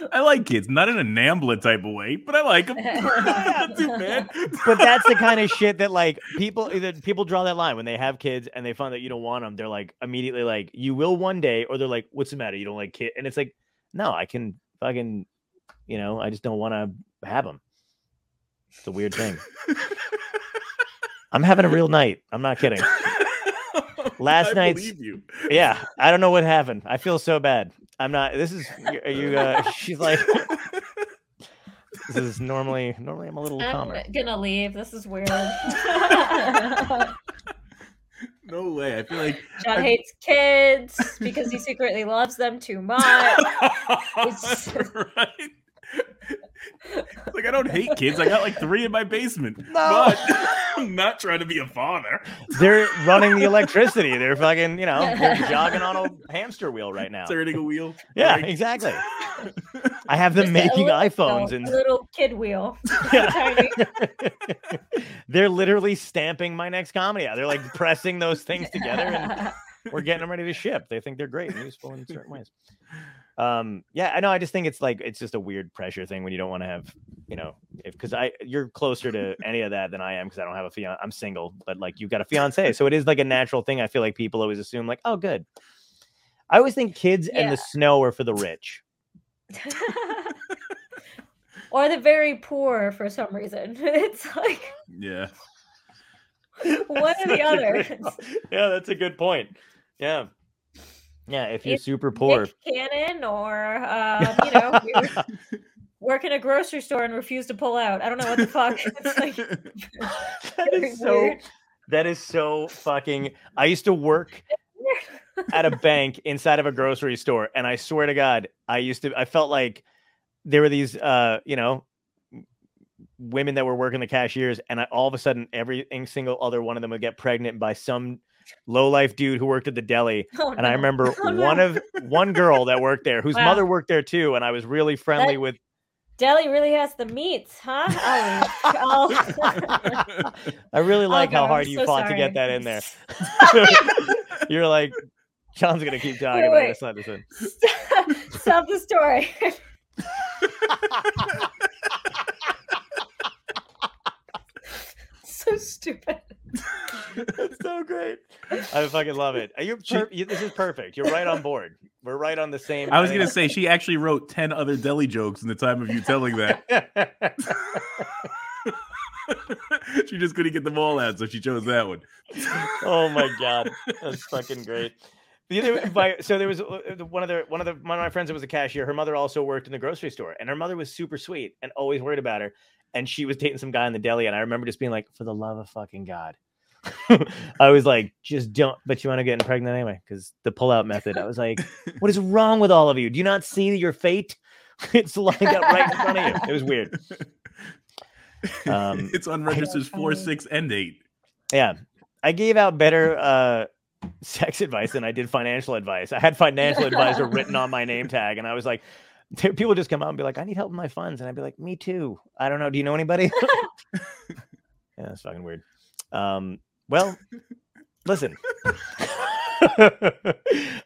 I-
I like kids, not in a Nambla type of way, but I like them. not too bad.
But that's the kind of shit that like people eh, either people draw that line when they have kids and they find that you don't want them. They're like immediately like you will one day, or they're like, "What's the matter? You don't like kid?" And it's like, no, I can fucking, you know, I just don't want to have them. It's a weird thing. I'm having a real night. I'm not kidding. Last
I
night's-
you.
Yeah, I don't know what happened. I feel so bad. I'm not. This is you. Are you uh, she's like, this is normally normally I'm a little calmer.
I'm gonna leave. This is weird.
no way. I feel like
John
I-
hates kids because he secretly loves them too much. It's-
right. It's like I don't hate kids. I got like three in my basement.
No.
But I'm not trying to be a father.
They're running the electricity. They're fucking, you know, they're jogging on a hamster wheel right now.
Turning a wheel.
Yeah,
Right.
exactly. I have them
Just
making
little-
iPhones
no,
and
little kid wheel.
Yeah. They're literally stamping my next comedy out. They're like pressing those things together and we're getting them ready to ship. They think they're great and useful in certain ways. Um, yeah, I know. I just think it's like it's just a weird pressure thing when you don't want to have, you know, if because I you're closer to any of that than I am because I don't have a fiance. I'm single, but like you've got a fiance, so it is like a natural thing. I feel like people always assume like, oh, good. I always think kids and the snow are for the rich.
or the very poor for some reason. It's like
Yeah.
one or the
That's
other.
yeah, that's a good point. Yeah. Yeah, if you're
It's
super poor.
Nick Cannon or um, you know, we work in a grocery store and refuse to pull out. I don't know what the fuck. It's like
that is so
weird.
that is so fucking I used to work at a bank inside of a grocery store and I swear to god I used to I felt like there were these uh you know women that were working the cashiers and I, all of a sudden every single other one of them would get pregnant by some low life dude who worked at the deli
Oh,
and I remember
Oh,
one
no.
of one girl that worked there whose
Wow.
mother worked there too and I was really friendly
That-
with
Deli really has the meats, huh? I'll- oh,
I really like oh, how
God, I'm
hard you
so
fought to get that in there. You're like, John's gonna keep talking,
Wait, wait.
let this in.
Stop, stop the story. so stupid.
That's so great. I fucking love it. Are you,
She-
you? This is perfect. You're right on board. We're right on the same.
I was gonna say she actually wrote ten other deli jokes in the time of you telling that. she just couldn't get them all out, so she chose that one.
oh my god, that's fucking great. The other, my, so there was uh, one of the one of the one of my friends that was a cashier. Her mother also worked in the grocery store, and her mother was super sweet and always worried about her. And she was dating some guy in the deli, and I remember just being like, "For the love of fucking god." I was like, just don't, but you want to get pregnant anyway because the pullout method. I was like, what is wrong with all of you? Do you not see your fate? It's lined up right in front of you. It was weird. Um,
it's on registers four, six, and eight.
Yeah. I gave out better uh sex advice than I did financial advice. I had financial advisor written on my name tag, and I was like, t- people just come out and be like, I need help with my funds. And I'd be like, me too. I don't know. Do you know anybody? yeah, that's fucking weird. Um, well, listen.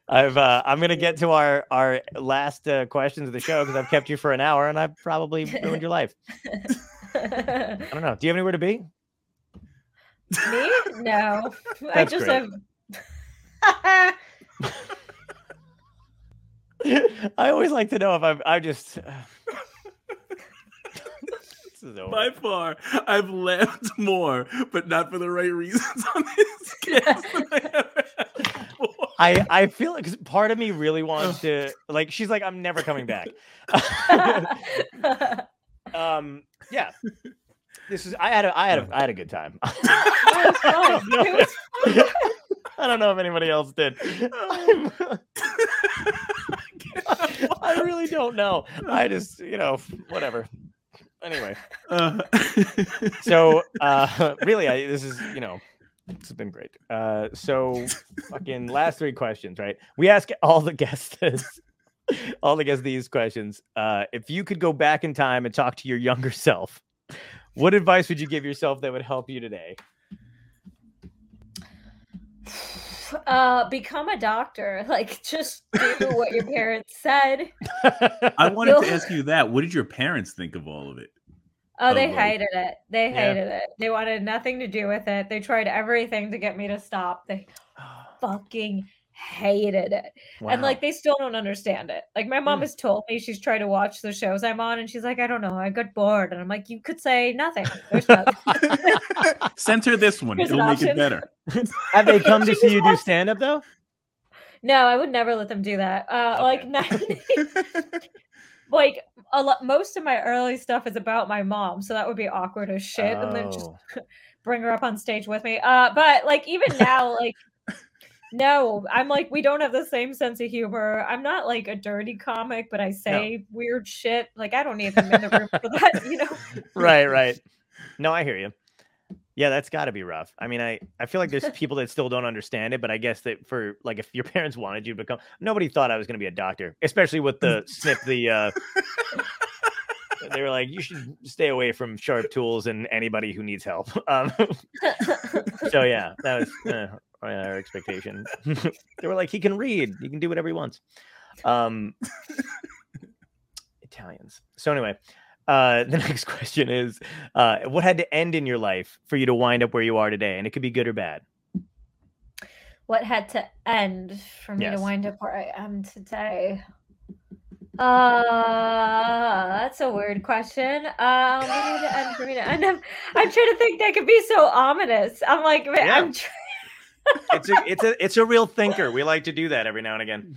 I've uh, I'm gonna get to our our last uh, questions of the show because I've kept you for an hour and I've probably ruined your life. I don't know. Do you have anywhere to be?
Me? No. I just
great.
have.
I always like to know if I've I just. over.
By far, I've laughed more, but not for the right reasons on this cast than I ever have before.
I I feel like 'cause part of me really wants to like. She's like, I'm never coming back. um. Yeah. This is. I had a. I had a. I had a good time.
Fun. It was
I don't know if anybody else did. I'm- really don't know. I just, you know, whatever. Anyway,
Uh,
so uh really, I this is, you know, it's been great. Uh so fucking last three questions, right? We ask all the guests this, all the guests these questions. Uh if you could go back in time and talk to your younger self, what advice would you give yourself that would help you today?
Uh, become a doctor. Like, just do what your parents said.
I wanted to
You'll-
ask you that. What did your parents think of all of it?
Oh, they
like-
hated it. They
Yeah.
hated it. They wanted nothing to do with it. They tried everything to get me to stop. They fucking hated it. And like they still don't understand it. Like my mom
Hmm.
has told me she's tried to watch the shows I'm on and she's like, I don't know, I got bored. And I'm like, you could say nothing. Nothing.
Center this one.
Here's an
It'll make it better.
Have they come to see you do
wants-
stand up though?
no, I would never let them do that. Uh
Okay.
like not- like a lot most of my early stuff is about my mom, so that would be awkward as shit. And then just
Oh.
bring her up on stage with me. Uh, but like even now, like no, I'm like we don't have the same sense of humor. I'm not like a dirty comic, but I say weird shit. Like I don't need them in the room for that, you know.
right, right. No, I hear you. Yeah, that's got to be rough. I mean, I I feel like there's people that still don't understand it, but I guess that for like if your parents wanted you to become, nobody thought I was going to be a doctor, especially with the snip the. uh They were like, you should stay away from sharp tools and anybody who needs help. Um, so yeah, that was uh, our expectation. they were like, he can read, he can do whatever he wants. Um, Italians. So anyway, uh, the next question is, uh, what had to end in your life for you to wind up where you are today? And it could be good or bad.
what had to end for me
Yes.
to wind up where I am today? Uh, that's a weird question. Um, what had to end for me to end up? I'm trying to think that could be so ominous. I'm like,
Yeah.
I'm. Tr-
It's a it's a it's a real thinker. We like to do that every now and again.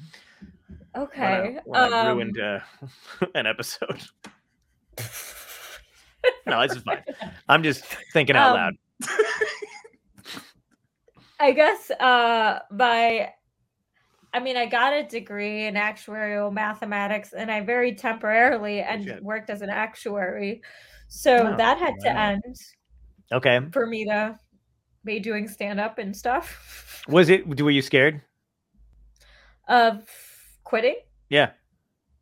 Okay.
when I've
um,
ruined uh, an episode. no, this is fine. I'm just thinking out
Um,
loud.
I guess uh by I mean I got a degree in actuarial mathematics and I very temporarily and
shit.
worked as an actuary. So
Oh,
that had to end
Okay.
for me to be doing stand up and stuff
Was it? Were you scared?
of quitting.
Yeah.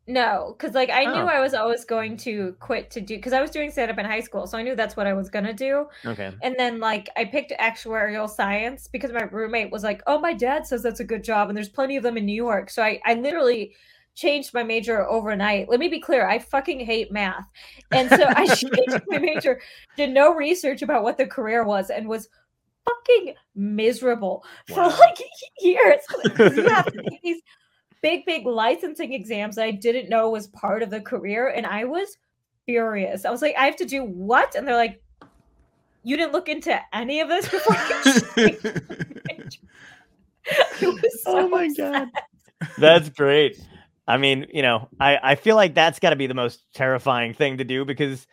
No, because like I knew
Oh.
I was always going to quit to do because I was doing stand up in high school, so I knew that's what I was gonna do.
Okay.
And then like I picked actuarial science because my roommate was like, "Oh, my dad says that's a good job and there's plenty of them in New York." So I I literally changed my major overnight. Let me be clear, I fucking hate math. And so I changed my major, did no research about what the career was and was fucking miserable for
Wow.
like years. 'Cause You have to take these big big licensing exams that I didn't know was part of the career and I was furious. I was like, I have to do what? And they're like, you didn't look into any of this before you changed your major?" It was so
oh my
sad.
god. That's great. I mean, you know, I I feel like that's got to be the most terrifying thing to do because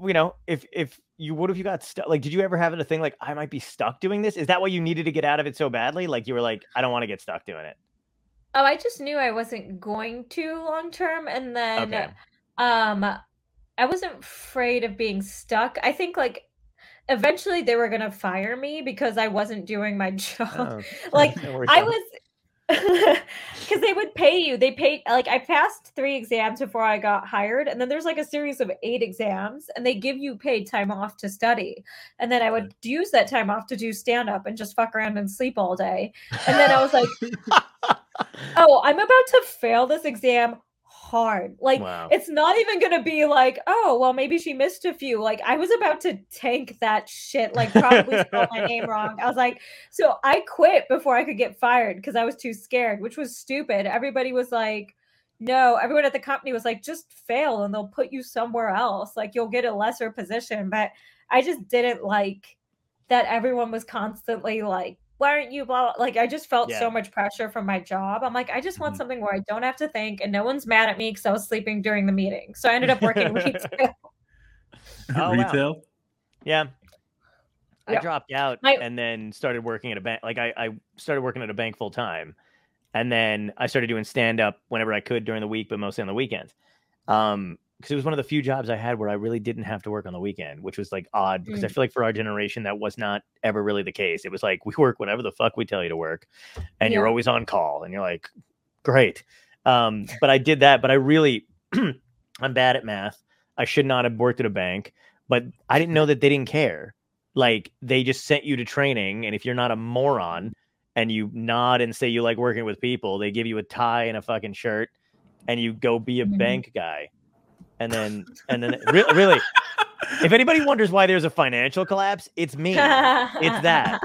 you know, if if you what if you got stuck like did you ever have a thing like I might be stuck doing this? Is that why you needed to get out of it so badly? Like you were like I don't want to get stuck doing it.
Oh, I just knew I wasn't going to long term, and then
Okay.
um, I wasn't afraid of being stuck. I think like eventually they were gonna fire me because I wasn't doing my job.
Oh,
like I was because they would pay you. They paid like I passed three exams before I got hired, and then there's like a series of eight exams, and they give you paid time off to study. And then I would use that time off to do stand up and just fuck around and sleep all day. And then I was like, oh, I'm about to fail this exam hard. Like
Wow.
it's not even gonna be like, oh, well, maybe she missed a few. Like I was about to tank that shit, like probably spell my name wrong. I was like, so I quit before I could get fired because I was too scared, which was stupid. Everybody was like, no, everyone at the company was like, just fail and they'll put you somewhere else. Like you'll get a lesser position. But I just didn't like that everyone was constantly like, why aren't you blah, blah? like I just felt
Yeah.
so much pressure from my job. I'm like, I just want
Mhm.
something where I don't have to think and no one's mad at me because I was sleeping during the meeting. So I ended up working retail.
wow.
Retail.
Yeah. I
Yep.
dropped out
My-
and then started working at a bank. Like I, I started working at a bank full time, and then I started doing stand up whenever I could during the week, but mostly on the weekends. Um, because it was one of the few jobs I had where I really didn't have to work on the weekend, which was like odd because I
Mm.
feel like for our generation that was not ever really the case. It was like we work whenever the fuck we tell you to work, and you're always on call, and you're like, great. Um, but I did that, but I really, I'm bad at math. I should not have worked at a bank, but I didn't know that they didn't care. Like they just sent you to training, and if you're not a moron and you nod and say you like working with people, they give you a tie and a fucking shirt, and you go be a
Mhm.
bank guy, and then and then re- really, if anybody wonders why there's a financial collapse, it's me
it's
that,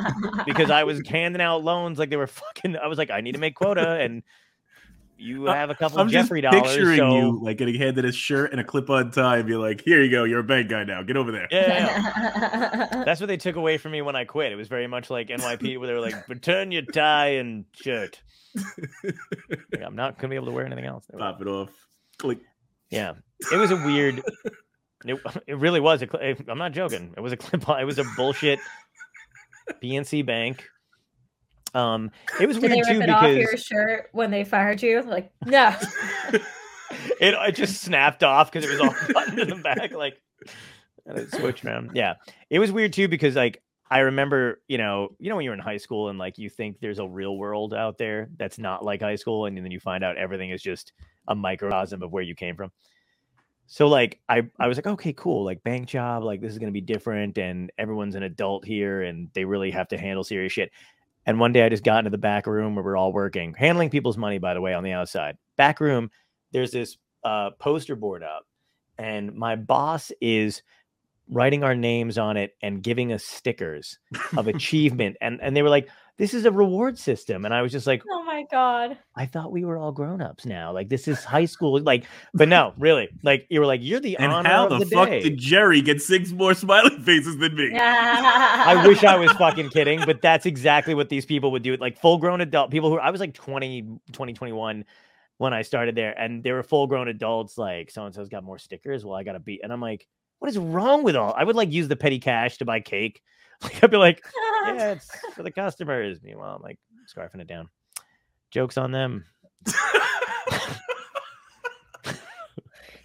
because I was handing out loans like they were fucking. I was like, I need to make quota, and you have a couple
I'm
of
just
Jeffrey dollars.
picturing
so
you like getting handed a shirt and a clip-on tie and be like, "Here you go, you're a bank guy now. Get over there."
yeah, yeah. That's what they took away from me when I quit. It was very much like NYP, where they were like, "Return your tie and shirt." Like, I'm not gonna be able to wear anything else.
Pop it off. Click.
Yeah, it was a weird. It, it really was a. I'm not joking. It was a clip. It was a bullshit PNC bank. Um, it was
Did they
weird too
rip it off your
because
shirt when they fired you? Like, no.
it, it just snapped off because it was all buttoned in the back, like switch around. Yeah, it was weird too because like I remember, you know, you know when you're in high school and like you think there's a real world out there that's not like high school, and then you find out everything is just a microcosm of where you came from. So like I I was like, okay, cool, like bank job, like this is gonna be different, and everyone's an adult here, and they really have to handle serious shit. And one day I just got into the back room where we're all working, handling people's money, by the way, on the outside. Back room, there's this uh, poster board up, and my boss is writing our names on it and giving us stickers of achievement. And and they were like, "This is a reward system," and I was just like,
Oh my god.
"I thought we were all grown ups now. Like this is high school. Like, but no, really. Like you were like, you're the
And
honor
how the,
the,
fuck
day."
did Jerry get six more smiley faces than me?
I wish I was fucking kidding, but that's exactly what these people would do. Like full grown adult people who I was like 20, 20, 21 when I started there, and they were full grown adults. Like so and so's got more stickers. Well, I got to beat, and I'm like, what is wrong with all? I would like use the petty cash to buy cake. Like I'd be like, yeah, it's for the customers. Meanwhile, I'm like scarfing it down. Jokes on them.
That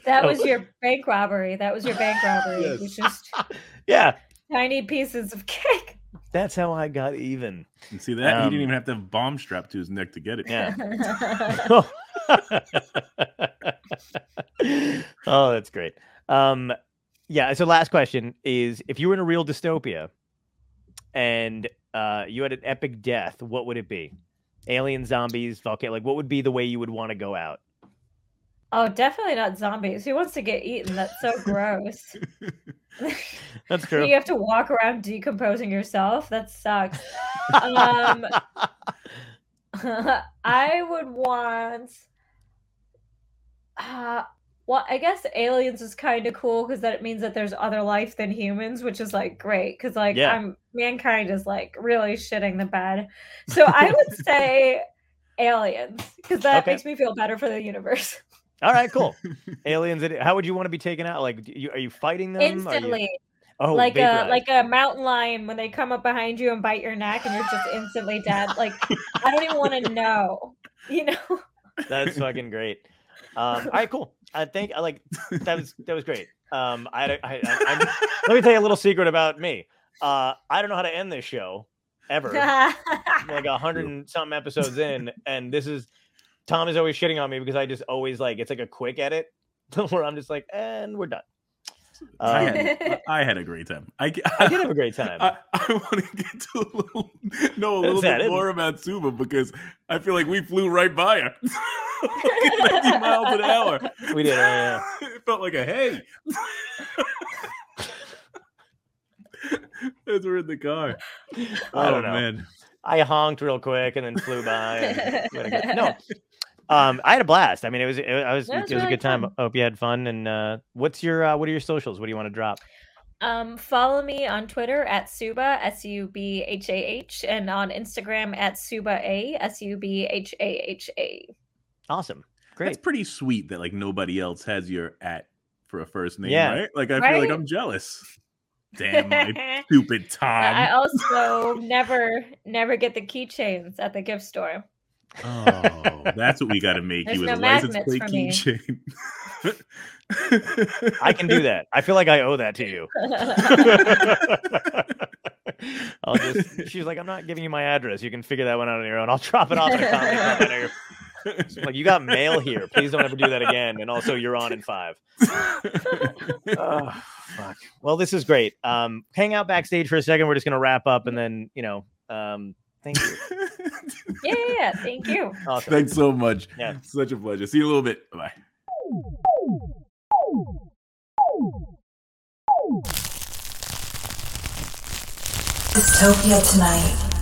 Oh.
was your bank robbery. That was your bank robbery. It was just
Yeah,
tiny pieces of cake.
that's how I got even.
And see that? he
Um,
didn't even have to have bomb strapped to his neck to get it.
Yeah. oh, that's great. Um, yeah. So, last question is: If you were in a real dystopia and uh, you had an epic death, what would it be? Alien, zombies, volcano. Like, what would be the way you would want to go out?
oh, definitely not zombies. Who wants to get eaten? That's so gross.
That's true.
you have to walk around decomposing yourself. That sucks. Um, I would want. Uh, well, I guess aliens is kind of cool because that it means that there's other life than humans, which is like great because like
Yeah.
I'm mankind is like really shitting the bed. So I would say aliens because that
Okay.
makes me feel better for the universe
All right, cool. Aliens. How would you want to be taken out? Like, you, are you fighting them? Are you-
instantly.
oh,
like a
vaporized.
like a mountain lion when they come up behind you and bite your neck and you're just instantly dead. Like I don't even want to know. You know.
That's fucking great. Um, all right, cool. I think I like that was that was great. Um, I, I, I, I let me tell you a little secret about me. Uh, I don't know how to end this show, ever. like a hundred and something episodes in, and this is Tom is always shitting on me because I just always like it's like a quick edit where I'm just like, and we're done.
I,
Um,
had, I had a great time. I,
I did have a great time.
I, I want to get to a little, know a
That's
little bit
it.
more about Subhah because I feel like we flew right by her. Like 90 miles an hour.
We did, yeah,
it felt like a hey. As we're in the car.
I don't
Oh,
know.
man.
I honked real quick and then flew by. And we had a good- no, um, I had a blast. I mean, it was it, I was
That
it
was
was a good time.
fun.
I hope you had fun. And uh, what's your uh, what are your socials? What do you want to drop?
Um, follow me on Twitter at Subhah S U B H A H and on Instagram at Subhah A S U B H A H A.
Awesome, Great That's
pretty sweet that like nobody else has your at for a first name,
Yeah.
right? Like I feel like I'm jealous. Damn my stupid Tom.
I also never never get the keychains at the gift store.
Oh, that's what we got to make
There's
you
no
as a license
magnets
plate keychain.
I can do that. I feel like I owe that to you. I'll just. She's like, I'm not giving you my address. You can figure that one out on your own. I'll drop it off at a comedy club. I know like, you got mail here. Please don't ever do that again. And also, you're on in five. oh, fuck. Well, this is great. Um, hang out backstage for a second. We're just gonna wrap up, and then you know, um, thank you.
yeah, yeah, yeah, thank you.
Awesome.
Thanks so much.
Yeah.
Such a pleasure. See you in a little bit. Bye.
Dystopia tonight.